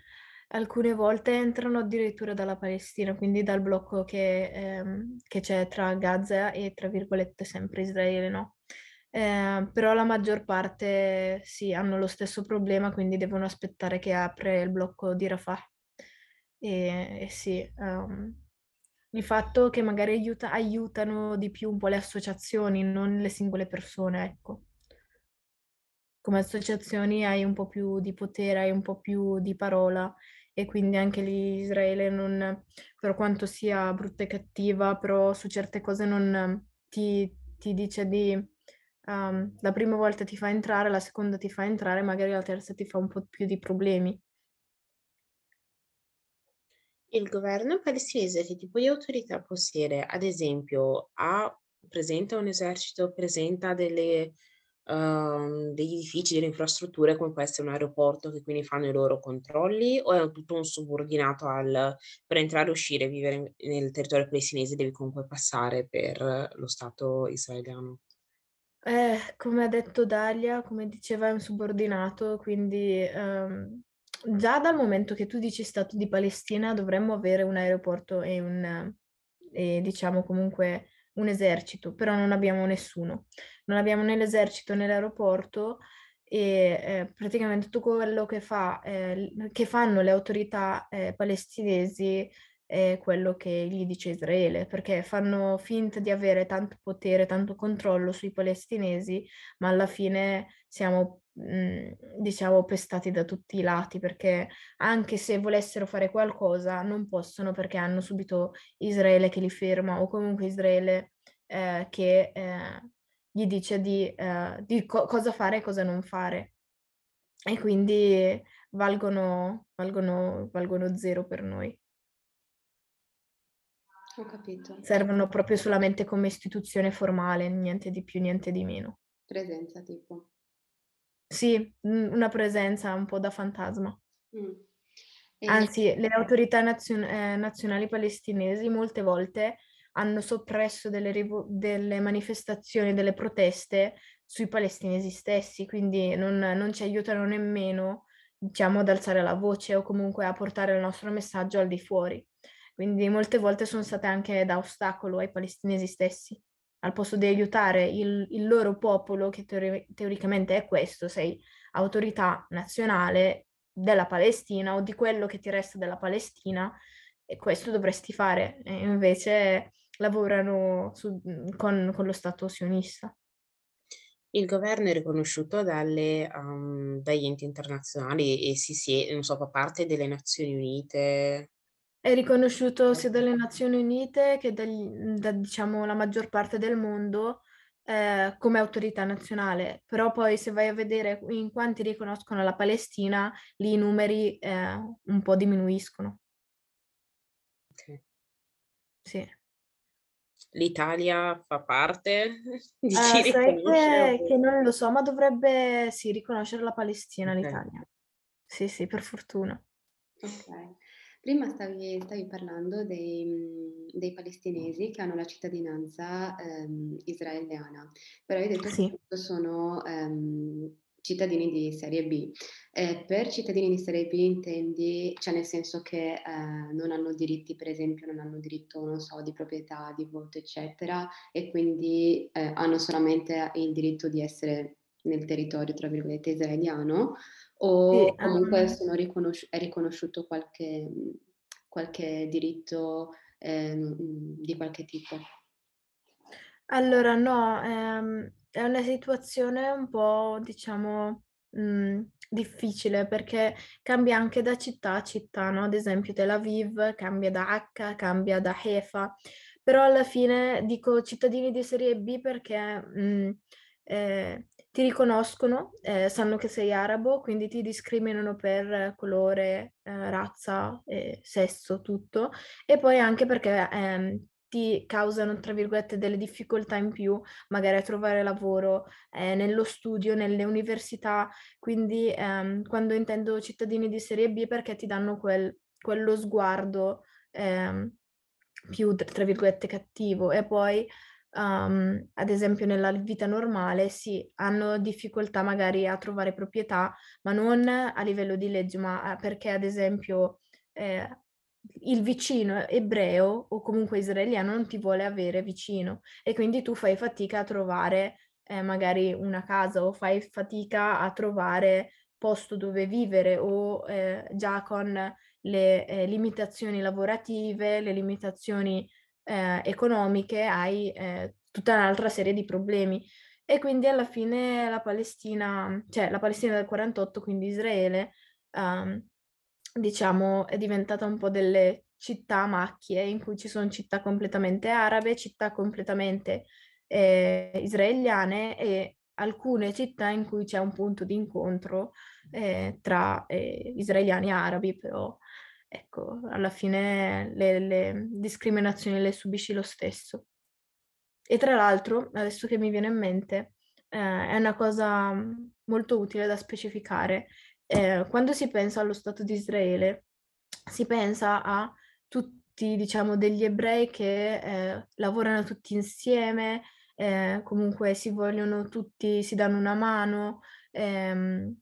alcune volte entrano addirittura dalla Palestina, quindi dal blocco che, ehm, che c'è tra Gaza e, tra virgolette, sempre Israele, no? Eh, però la maggior parte sì, hanno lo stesso problema, quindi devono aspettare che apre il blocco di Rafah. E, e sì, um, il fatto che magari aiuta, aiutano di più un po' le associazioni, non le singole persone, ecco. Come associazioni hai un po' più di potere, hai un po' più di parola e quindi anche lì Israele non, per quanto sia brutta e cattiva, però su certe cose non ti, ti dice di um, la prima volta ti fa entrare, la seconda ti fa entrare, magari la terza ti fa un po' più di problemi. Il governo palestinese che tipo di autorità possiede? Ad esempio, ha presenta un esercito, presenta delle, uh, degli edifici, delle infrastrutture come può essere un aeroporto che quindi fanno i loro controlli o è tutto un subordinato al per entrare e uscire e vivere nel territorio palestinese devi comunque passare per lo Stato israeliano? Eh, come ha detto Dalia, come diceva, è un subordinato, quindi ehm, già dal momento che tu dici Stato di Palestina dovremmo avere un aeroporto e un, e, diciamo comunque un esercito, però non abbiamo nessuno. Non abbiamo né l'esercito né l'aeroporto e eh, praticamente tutto quello che, fa, eh, che fanno le autorità eh, palestinesi è quello che gli dice Israele, perché fanno finta di avere tanto potere, tanto controllo sui palestinesi, ma alla fine siamo mhmm, diciamo, pestati da tutti i lati, perché anche se volessero fare qualcosa non possono perché hanno subito Israele che li ferma o comunque Israele eh, che eh, gli dice di, eh, di co- cosa fare e cosa non fare. E quindi valgono, valgono, valgono zero per noi. Ho capito. Servono proprio solamente come istituzione formale, niente di più, niente di meno. Presenza tipo. Sì, una presenza un po' da fantasma. Mm. Anzi, le autorità nazion- eh, nazionali palestinesi molte volte hanno soppresso delle, rivo- delle, manifestazioni, delle proteste sui palestinesi stessi, quindi non, non ci aiutano nemmeno, diciamo, ad alzare la voce o comunque a portare il nostro messaggio al di fuori. Quindi molte volte sono state anche da ostacolo ai palestinesi stessi al posto di aiutare il, il loro popolo, che teori- teoricamente è questo, sei autorità nazionale della Palestina o di quello che ti resta della Palestina, e questo dovresti fare. E invece lavorano su, con, con, lo Stato sionista. Il governo è riconosciuto dalle, um, dagli enti internazionali e si, si so, fa parte delle Nazioni Unite, è riconosciuto sia dalle Nazioni Unite che dagli, da diciamo, la maggior parte del mondo eh, come autorità nazionale, però poi se vai a vedere in quanti riconoscono la Palestina, lì i numeri eh, un po' diminuiscono. Ok. Sì. L'Italia fa parte di uh, chi che, che, non lo so, ma dovrebbe sì riconoscere la Palestina, okay. l'Italia. Sì, sì, per fortuna. Ok. Prima stavi, stavi parlando dei, mhmm, dei, palestinesi che hanno la cittadinanza ehm, israeliana, però hai detto sì. che sono ehm, cittadini di serie B. Eh, per cittadini di serie B intendi, cioè nel senso che eh, non hanno diritti, per esempio, non hanno diritto, non so, di proprietà, di voto, eccetera, e quindi eh, hanno solamente il diritto di essere nel territorio, tra virgolette, israeliano, o comunque um... riconosci- è riconosciuto qualche, qualche diritto eh, di qualche tipo? Allora, no, ehm, è una situazione un po', diciamo, mh, difficile perché cambia anche da città a città, no? Ad esempio Tel Aviv cambia da H, cambia da Haifa, però alla fine dico cittadini di serie B perché mh, eh, ti riconoscono, eh, sanno che sei arabo, quindi ti discriminano per colore, eh, razza, sesso, tutto, e poi anche perché ehm, ti causano, tra virgolette, delle difficoltà in più, magari a trovare lavoro, eh, nello studio, nelle università, quindi ehm, quando intendo cittadini di serie B perché ti danno quel, quello sguardo ehm, più, tra virgolette, cattivo. E poi um, ad esempio nella vita normale, sì, hanno difficoltà magari a trovare proprietà, ma non a livello di legge, ma eh, perché ad esempio eh, il vicino ebreo o comunque israeliano non ti vuole avere vicino e quindi tu fai fatica a trovare eh, magari una casa o fai fatica a trovare posto dove vivere o eh, già con le eh, limitazioni lavorative, le limitazioni eh, economiche hai eh, tutta un'altra serie di problemi. E quindi alla fine la Palestina, cioè la Palestina del 48, quindi Israele, um, diciamo, è diventata un po' delle città macchie in cui ci sono città completamente arabe, città completamente eh, israeliane e alcune città in cui c'è un punto di incontro eh, tra eh, israeliani e arabi, però ecco, alla fine le, le discriminazioni le subisci lo stesso. E tra l'altro, adesso che mi viene in mente, eh, è una cosa molto utile da specificare. Eh, quando si pensa allo Stato di Israele, si pensa a tutti, diciamo, degli ebrei che eh, lavorano tutti insieme, eh, comunque si vogliono tutti, si danno una mano, ehm,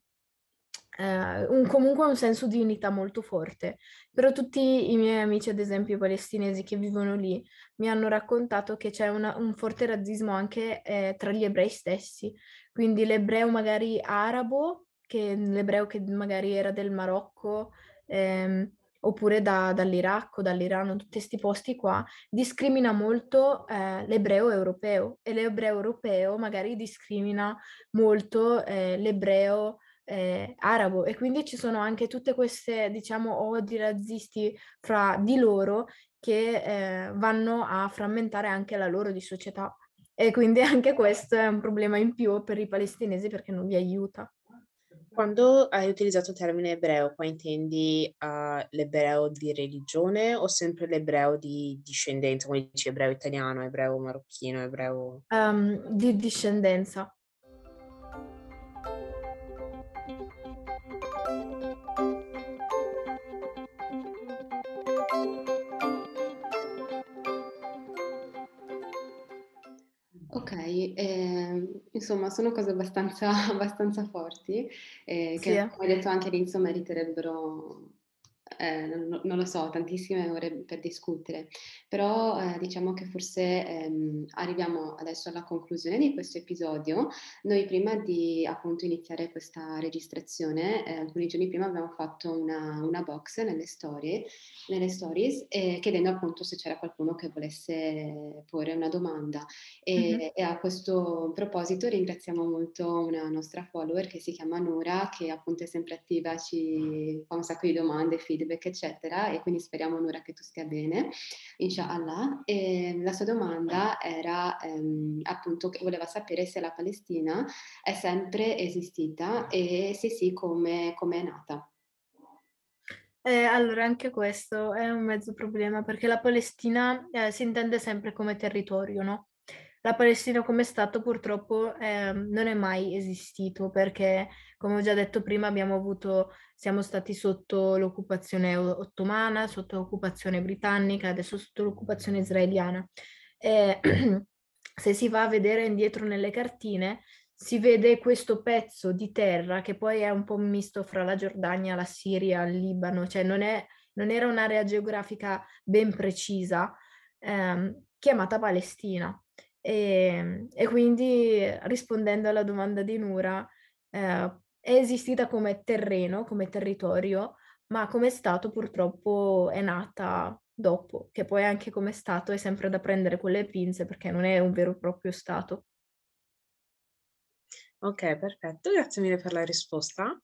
eh, un, comunque un senso di unità molto forte. Però tutti i miei amici, ad esempio palestinesi che vivono lì, mi hanno raccontato che c'è una, un forte razzismo anche eh, tra gli ebrei stessi. Quindi l'ebreo magari arabo, che l'ebreo che magari era del Marocco, ehm, oppure da, dall'Iraq o dall'Iran, tutti questi posti qua, discrimina molto eh, l'ebreo europeo e l'ebreo europeo magari discrimina molto eh, l'ebreo eh, arabo e quindi ci sono anche tutte queste, diciamo, odi razzisti fra di loro che eh, vanno a frammentare anche la loro di società. E quindi anche questo è un problema in più per i palestinesi perché non li aiuta. Quando hai utilizzato il termine ebreo, qua intendi uh, l'ebreo di religione o sempre l'ebreo di discendenza, come dici ebreo italiano, ebreo marocchino, ebreo... Um, di discendenza. Ok, ehm, insomma sono cose abbastanza, abbastanza forti, eh, Sì, che eh. come hai detto anche all'inizio meriterebbero eh, non, non lo so, tantissime ore per discutere, però eh, diciamo che forse ehm, arriviamo adesso alla conclusione di questo episodio. Noi prima di appunto iniziare questa registrazione, eh, alcuni giorni prima abbiamo fatto una, una box nelle storie, nelle stories, eh, chiedendo appunto se c'era qualcuno che volesse porre una domanda. E, Mhm. e a questo proposito ringraziamo molto una nostra follower che si chiama Nura, che appunto è sempre attiva, ci fa un sacco di domande, feedback, eccetera. E quindi speriamo, Nura, che tu stia bene, inshallah. E la sua domanda era ehm, appunto che voleva sapere se la Palestina è sempre esistita e se sì, come, come è nata. Eh, allora, anche questo è un mezzo problema perché la Palestina eh, si intende sempre come territorio, no? La Palestina come Stato purtroppo eh, non è mai esistito perché, come ho già detto prima, avuto, siamo stati sotto l'occupazione ottomana, sotto l'occupazione britannica, adesso sotto l'occupazione israeliana. E se si va a vedere indietro nelle cartine, si vede questo pezzo di terra che poi è un po' misto fra la Giordania, la Siria, il Libano, cioè non, è, non era un'area geografica ben precisa, ehm, chiamata Palestina. E, e quindi rispondendo alla domanda di Nura, eh, è esistita come terreno, come territorio, ma come Stato purtroppo è nata dopo, che poi anche come Stato è sempre da prendere con le pinze perché non è un vero e proprio Stato. Ok, perfetto, grazie mille per la risposta.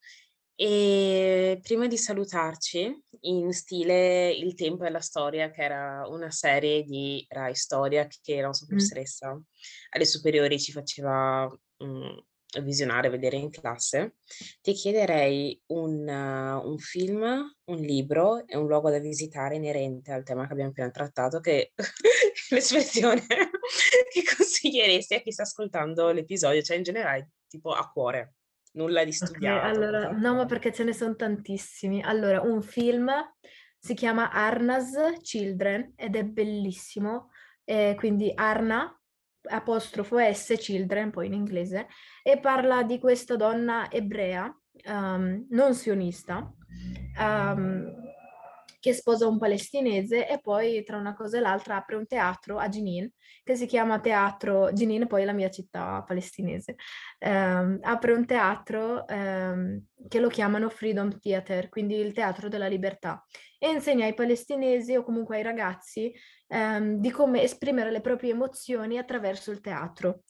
E prima di salutarci, in stile Il tempo e la storia, che era una serie di Rai Storia che la nostra Mm. professoressa alle superiori ci faceva mm, visionare, vedere in classe, ti chiederei un, uh, un film, un libro e un luogo da visitare inerente al tema che abbiamo appena trattato, che l'espressione che consiglieresti a chi sta ascoltando l'episodio, cioè in generale, tipo a cuore, nulla di studiato. allora, proprio a no, ma perché ce ne sono tantissimi. Allora, un film si chiama Arna's Children ed è bellissimo, eh, quindi Arna, apostrofo S, Children, poi in inglese, e parla di questa donna ebrea, um, non sionista, um, che sposa un palestinese e poi tra una cosa e l'altra apre un teatro a Jenin che si chiama Teatro Jenin, poi la mia città palestinese. Ehm, apre un teatro ehm, che lo chiamano Freedom Theater, quindi il teatro della libertà, e insegna ai palestinesi o comunque ai ragazzi ehm, di come esprimere le proprie emozioni attraverso il teatro.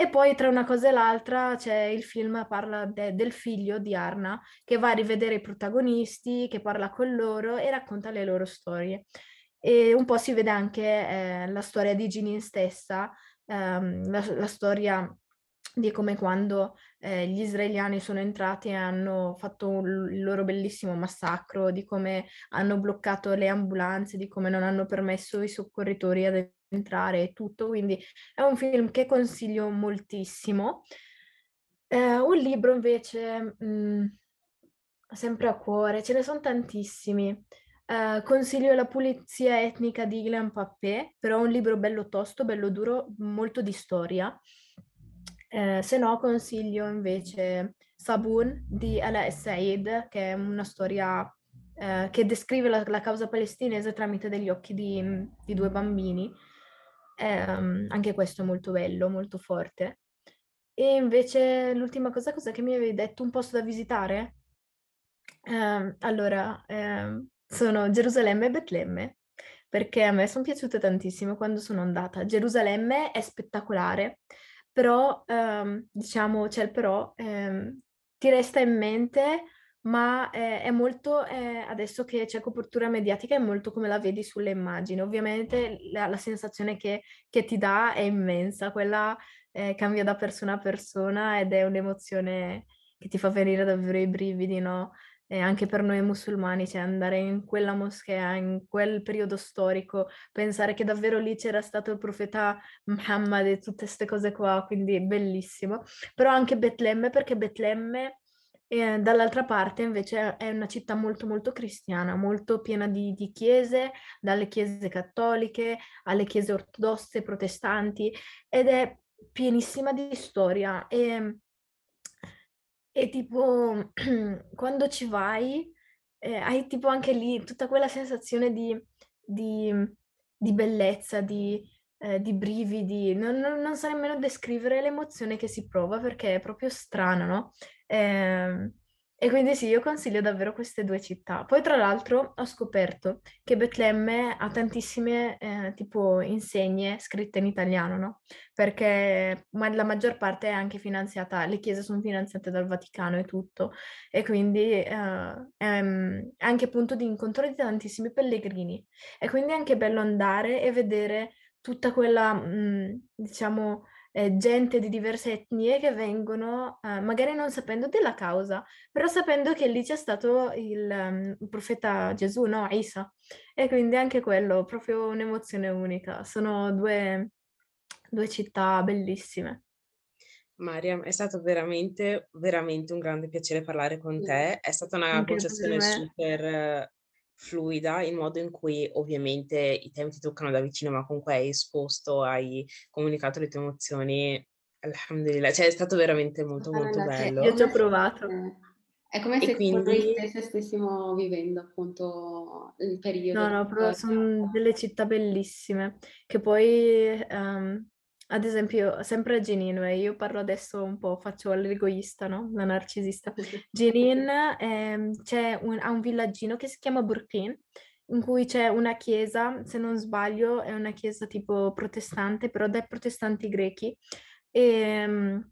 E poi tra una cosa e l'altra c'è il film parla de- del figlio di Arna che va a rivedere i protagonisti, che parla con loro e racconta le loro storie. E un po' si vede anche eh, la storia di Ginin stessa, ehm, la, la storia di come quando eh, gli israeliani sono entrati e hanno fatto il loro bellissimo massacro, di come hanno bloccato le ambulanze, di come non hanno permesso ai soccorritori ad entrare e tutto. Quindi è un film che consiglio moltissimo. Eh, un libro invece, mh, sempre a cuore, ce ne sono tantissimi. Eh, consiglio La pulizia etnica di Ilan Pappé, però è un libro bello tosto, bello duro, molto di storia. Eh, se no consiglio invece Sabun di Ala Said, che è una storia eh, che descrive la, la causa palestinese tramite degli occhi di, di due bambini. Ehm, anche questo è molto bello, molto forte. E invece l'ultima cosa, cosa che mi avevi detto, un posto da visitare? Ehm, allora, ehm, sono Gerusalemme e Betlemme, perché a me sono piaciute tantissimo quando sono andata. Gerusalemme è spettacolare, però, ehm, diciamo, c'è il però, ehm, ti resta in mente, ma è, è molto, è, adesso che c'è copertura mediatica, è molto come la vedi sulle immagini. Ovviamente la, la sensazione che, che, ti dà è immensa, quella eh, cambia da persona a persona ed è un'emozione che ti fa venire davvero i brividi, no? E anche per noi musulmani, cioè andare in quella moschea, in quel periodo storico, pensare che davvero lì c'era stato il profeta Muhammad e tutte queste cose qua, quindi bellissimo. Però anche Betlemme, perché Betlemme eh, dall'altra parte invece è una città molto molto cristiana, molto piena di, di, chiese, dalle chiese cattoliche alle chiese ortodosse, protestanti, ed è pienissima di storia. E e tipo, quando ci vai, eh, hai tipo anche lì tutta quella sensazione di, di, di bellezza, di, eh, di brividi. Non, non, non, so nemmeno descrivere l'emozione che si prova perché è proprio strana, no? Eh, e quindi sì, io consiglio davvero queste due città. Poi tra l'altro ho scoperto che Betlemme ha tantissime eh, tipo insegne scritte in italiano, no? Perché ma la maggior parte è anche finanziata, le chiese sono finanziate dal Vaticano e tutto. E quindi eh, è anche punto di incontro di tantissimi pellegrini. E quindi è anche bello andare e vedere tutta quella, mh, mm, diciamo, eh, gente di diverse etnie che vengono, eh, magari non sapendo della causa, però sapendo che lì c'è stato il, um, il profeta Gesù, no? Isa. E quindi anche quello, proprio un'emozione unica. Sono due, due città bellissime. Mariam, è stato veramente, veramente un grande piacere parlare con te. È stata una conversazione super fluida, il modo in cui ovviamente i temi ti toccano da vicino, ma comunque hai esposto, hai comunicato le tue emozioni. Alhamdulillah, cioè è stato veramente molto molto bello. Io ci ho provato. È come se quindi... noi stesse stessimo vivendo appunto il periodo. No, no, però sono delle città bellissime che poi um, ad esempio, sempre a Jenin, io parlo adesso un po', faccio l'egoista, no? La narcisista. Jenin ehm, c'è un, ha un villaggino che si chiama Burkin, in cui c'è una chiesa, se non sbaglio, è una chiesa tipo protestante, però dai protestanti grechi. E, ehm,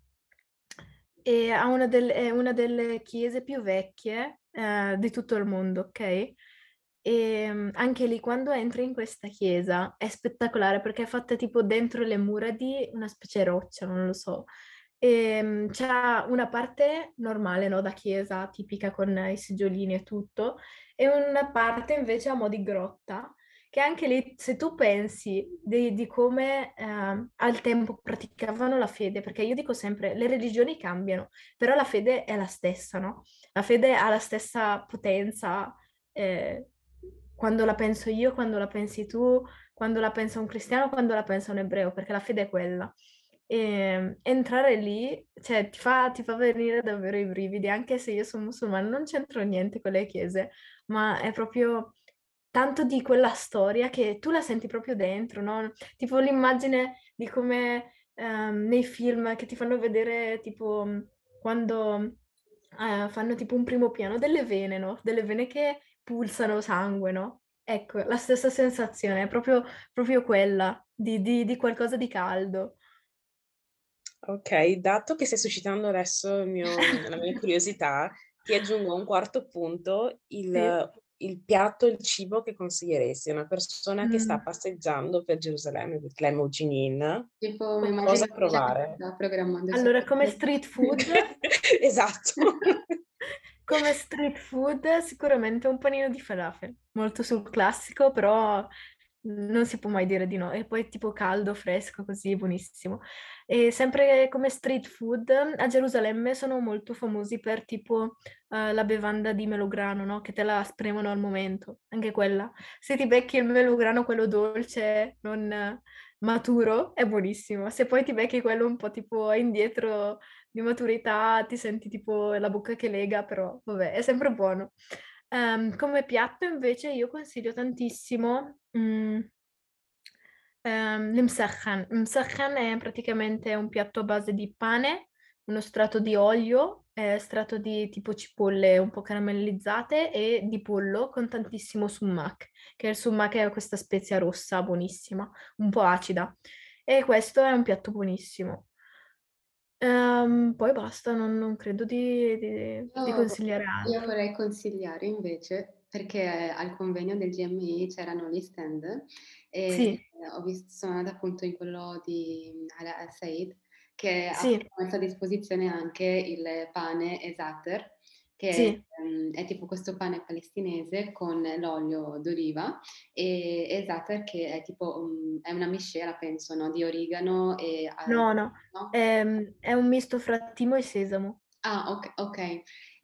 e ha una delle, è una delle chiese più vecchie eh, di tutto il mondo, ok? E ehm, anche lì, quando entri in questa chiesa, è spettacolare perché è fatta tipo dentro le mura di una specie roccia, non lo so. E ehm, c'è una parte normale, no, da chiesa, tipica con i seggiolini e tutto, e una parte invece a mo' di grotta, che anche lì, se tu pensi di, di come eh, al tempo praticavano la fede, perché io dico sempre, le religioni cambiano, però la fede è la stessa, no? La fede ha la stessa potenza. Eh, quando la penso io, quando la pensi tu, quando la pensa un cristiano, quando la pensa un ebreo, perché la fede è quella. E ehm, entrare lì, cioè, ti fa, ti fa venire davvero i brividi, anche se io sono musulmana, non c'entro niente con le chiese, ma è proprio tanto di quella storia che tu la senti proprio dentro, no? Tipo l'immagine di come um, nei film che ti fanno vedere, tipo, quando uh, fanno tipo un primo piano delle vene, no? Delle vene che pulsano sangue, no? Ecco, la stessa sensazione, è proprio, proprio quella di, di, di qualcosa di caldo. Ok, dato che stai suscitando adesso mio, la mia curiosità, ti aggiungo un quarto punto, il, sì. il piatto, il cibo che consiglieresti a una persona mm. che sta mm. passeggiando per Gerusalemme, Betlemme o Jenin, tipo, cosa provare? Allora, come street food? esatto. Come street food sicuramente un panino di falafel, molto sul classico, però non si può mai dire di no. E poi tipo caldo, fresco, così, buonissimo. E sempre come street food, a Gerusalemme sono molto famosi per tipo uh, la bevanda di melograno, no? Che te la spremono al momento, anche quella. Se ti becchi il melograno, quello dolce, non maturo, è buonissimo. Se poi ti becchi quello un po' tipo indietro di maturità, ti senti tipo la bocca che lega, però vabbè, è sempre buono. Um, come piatto invece io consiglio tantissimo mm, um, l'imsakhan. L'imsakhan è praticamente un piatto a base di pane, uno strato di olio è strato di tipo cipolle un po' caramellizzate e di pollo con tantissimo sumac, che il sumac è questa spezia rossa buonissima, un po' acida. E questo è un piatto buonissimo. Ehm, poi basta, non, non credo di, di- di consigliare io altro. vorrei consigliare invece, perché al convegno del GMI c'erano gli stand e Sì, ho visto, sono andata appunto in quello di Ala Al Said che ha sì, messo a disposizione anche il pane esater, che sì. ehm, è tipo questo pane palestinese con l'olio d'oliva e esater che è tipo um, è una miscela, penso, no? Di origano e No, no, no? Ehm, è un misto fra timo e sesamo. Ah, ok.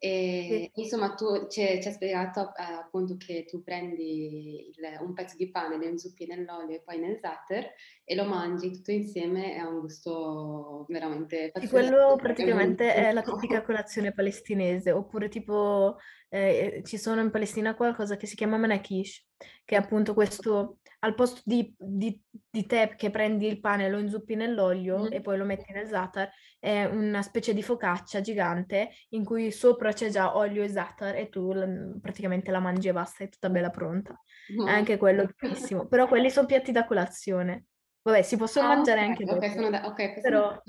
Ok. Sì. E, insomma, tu ci hai spiegato eh, appunto che tu prendi il- un pezzo di pane, lo inzuppi nell'olio e poi nel zatter e lo mangi tutto insieme, è un gusto veramente Sì, pazzesco. quello è praticamente è la tipica colazione palestinese, oppure tipo eh, ci sono in Palestina qualcosa che si chiama manakish, che è appunto questo, al posto di, di, di tè che prendi il pane e lo inzuppi nell'olio Mm. e poi lo metti nel za'atar, è una specie di focaccia gigante in cui sopra c'è già olio e za'atar e tu praticamente la mangi e basta, è tutta bella pronta. No. È anche quello buonissimo, però quelli sono piatti da colazione. Vabbè, si possono Ah, mangiare ok, anche ok, dopo, sono da- ok, questo però...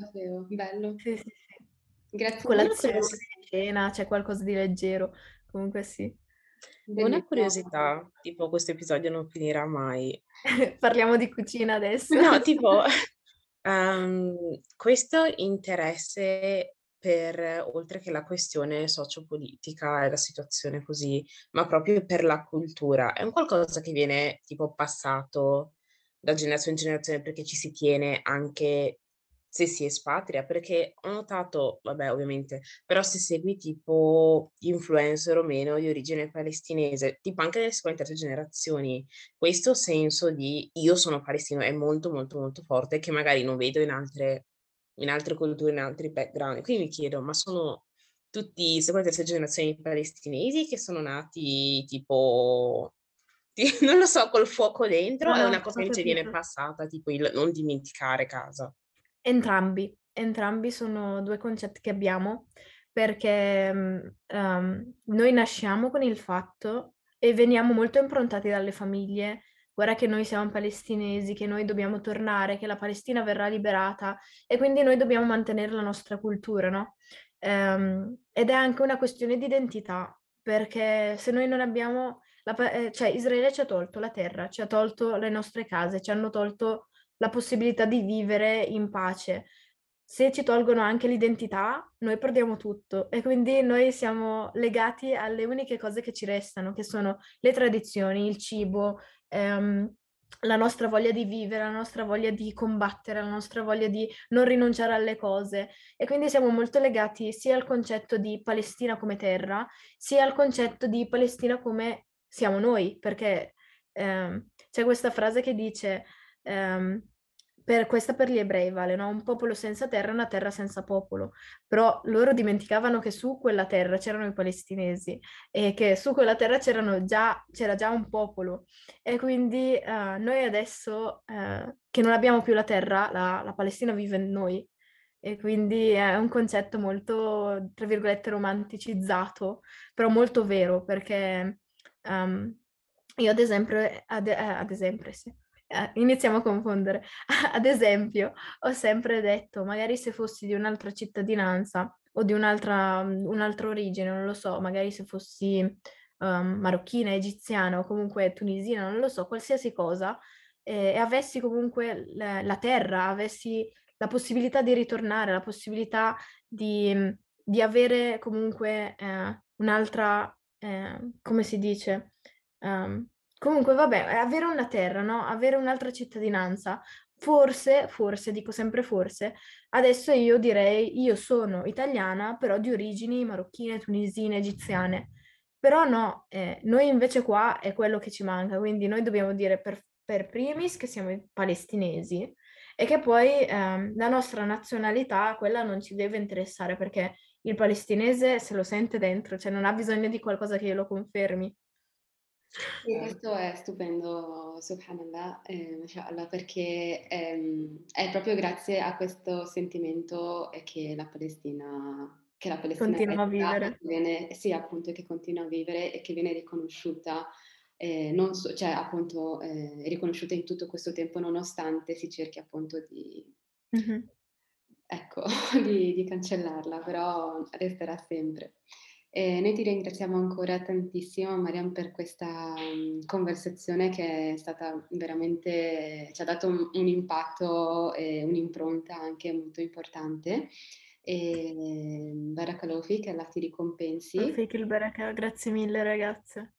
bello. Sì, sì, sì. Grazie. Colazione, cena, c'è qualcosa di leggero. Comunque sì. Una Bellissimo. curiosità, tipo questo episodio non finirà mai. Parliamo di cucina adesso. No, tipo, ehm, questo interesse per, oltre che la questione sociopolitica e la situazione così, ma proprio per la cultura, è un qualcosa che viene tipo passato da generazione in generazione perché ci si tiene anche se si espatria, perché ho notato, vabbè, ovviamente, però se segui tipo influencer o meno di origine palestinese, tipo anche nelle seconde e terze generazioni, questo senso di io sono palestino è molto molto molto forte che magari non vedo in altre, in altre culture, in altri background. Quindi mi chiedo, ma sono tutti seconda e terza generazione di palestinesi che sono nati tipo, ti- non lo so, col fuoco dentro, No, è no, una cosa che invece viene passata, tipo il non dimenticare casa. Entrambi, entrambi sono due concetti che abbiamo perché ehm, noi nasciamo con il fatto e veniamo molto improntati dalle famiglie. Guarda che noi siamo palestinesi, che noi dobbiamo tornare, che la Palestina verrà liberata e quindi noi dobbiamo mantenere la nostra cultura, no? Ehm, ed è anche una questione di identità, perché se noi non abbiamo, la eh, cioè Israele ci ha tolto la terra, ci ha tolto le nostre case, ci hanno tolto la possibilità di vivere in pace. Se ci tolgono anche l'identità, noi perdiamo tutto e quindi noi siamo legati alle uniche cose che ci restano, che sono le tradizioni, il cibo, ehm, la nostra voglia di vivere, la nostra voglia di combattere, la nostra voglia di non rinunciare alle cose. E quindi siamo molto legati sia al concetto di Palestina come terra, sia al concetto di Palestina come siamo noi, perché ehm, c'è questa frase che dice ehm, per, questa per gli ebrei vale, no? Un popolo senza terra è una terra senza popolo. Però loro dimenticavano che su quella terra c'erano i palestinesi e che su quella terra già, c'era già un popolo. E quindi eh, noi adesso eh, che non abbiamo più la terra, la, la Palestina vive in noi. E quindi è un concetto molto, tra virgolette, romanticizzato, però molto vero, perché ehm, io ad esempio, ad, eh, ad esempio, sì, iniziamo a confondere. Ad esempio, ho sempre detto, magari se fossi di un'altra cittadinanza o di un'altra, un'altra origine, non lo so, magari se fossi um, marocchina, egiziana o comunque tunisina, non lo so, qualsiasi cosa, eh, e avessi comunque la, la terra, avessi la possibilità di ritornare, la possibilità di, di avere comunque eh, un'altra, eh, come si dice? Um, comunque, vabbè, avere una terra, no? Avere un'altra cittadinanza. Forse, forse, dico sempre forse, adesso io direi io sono italiana, però di origini marocchine, tunisine, egiziane. Però no, eh, noi invece qua è quello che ci manca, quindi noi dobbiamo dire per, per primis che siamo palestinesi e che poi ehm, la nostra nazionalità, quella non ci deve interessare perché il palestinese se lo sente dentro, cioè non ha bisogno di qualcosa che glielo confermi. Sì, questo è stupendo, subhanallah, eh, mashallah, perché ehm, è proprio grazie a questo sentimento che la Palestina che la Palestina continua a vivere. Viene, sì, appunto, che continua a vivere e che viene riconosciuta, eh, non so, cioè appunto eh, riconosciuta in tutto questo tempo nonostante si cerchi appunto di, mm-hmm. ecco, di, di cancellarla, però resterà sempre. E noi ti ringraziamo ancora tantissimo, Mariam, per questa um, conversazione che è stata veramente, ci ha dato un, un impatto e un'impronta anche molto importante. E che Allah ti ricompensi. Fik il baraka, grazie mille ragazze.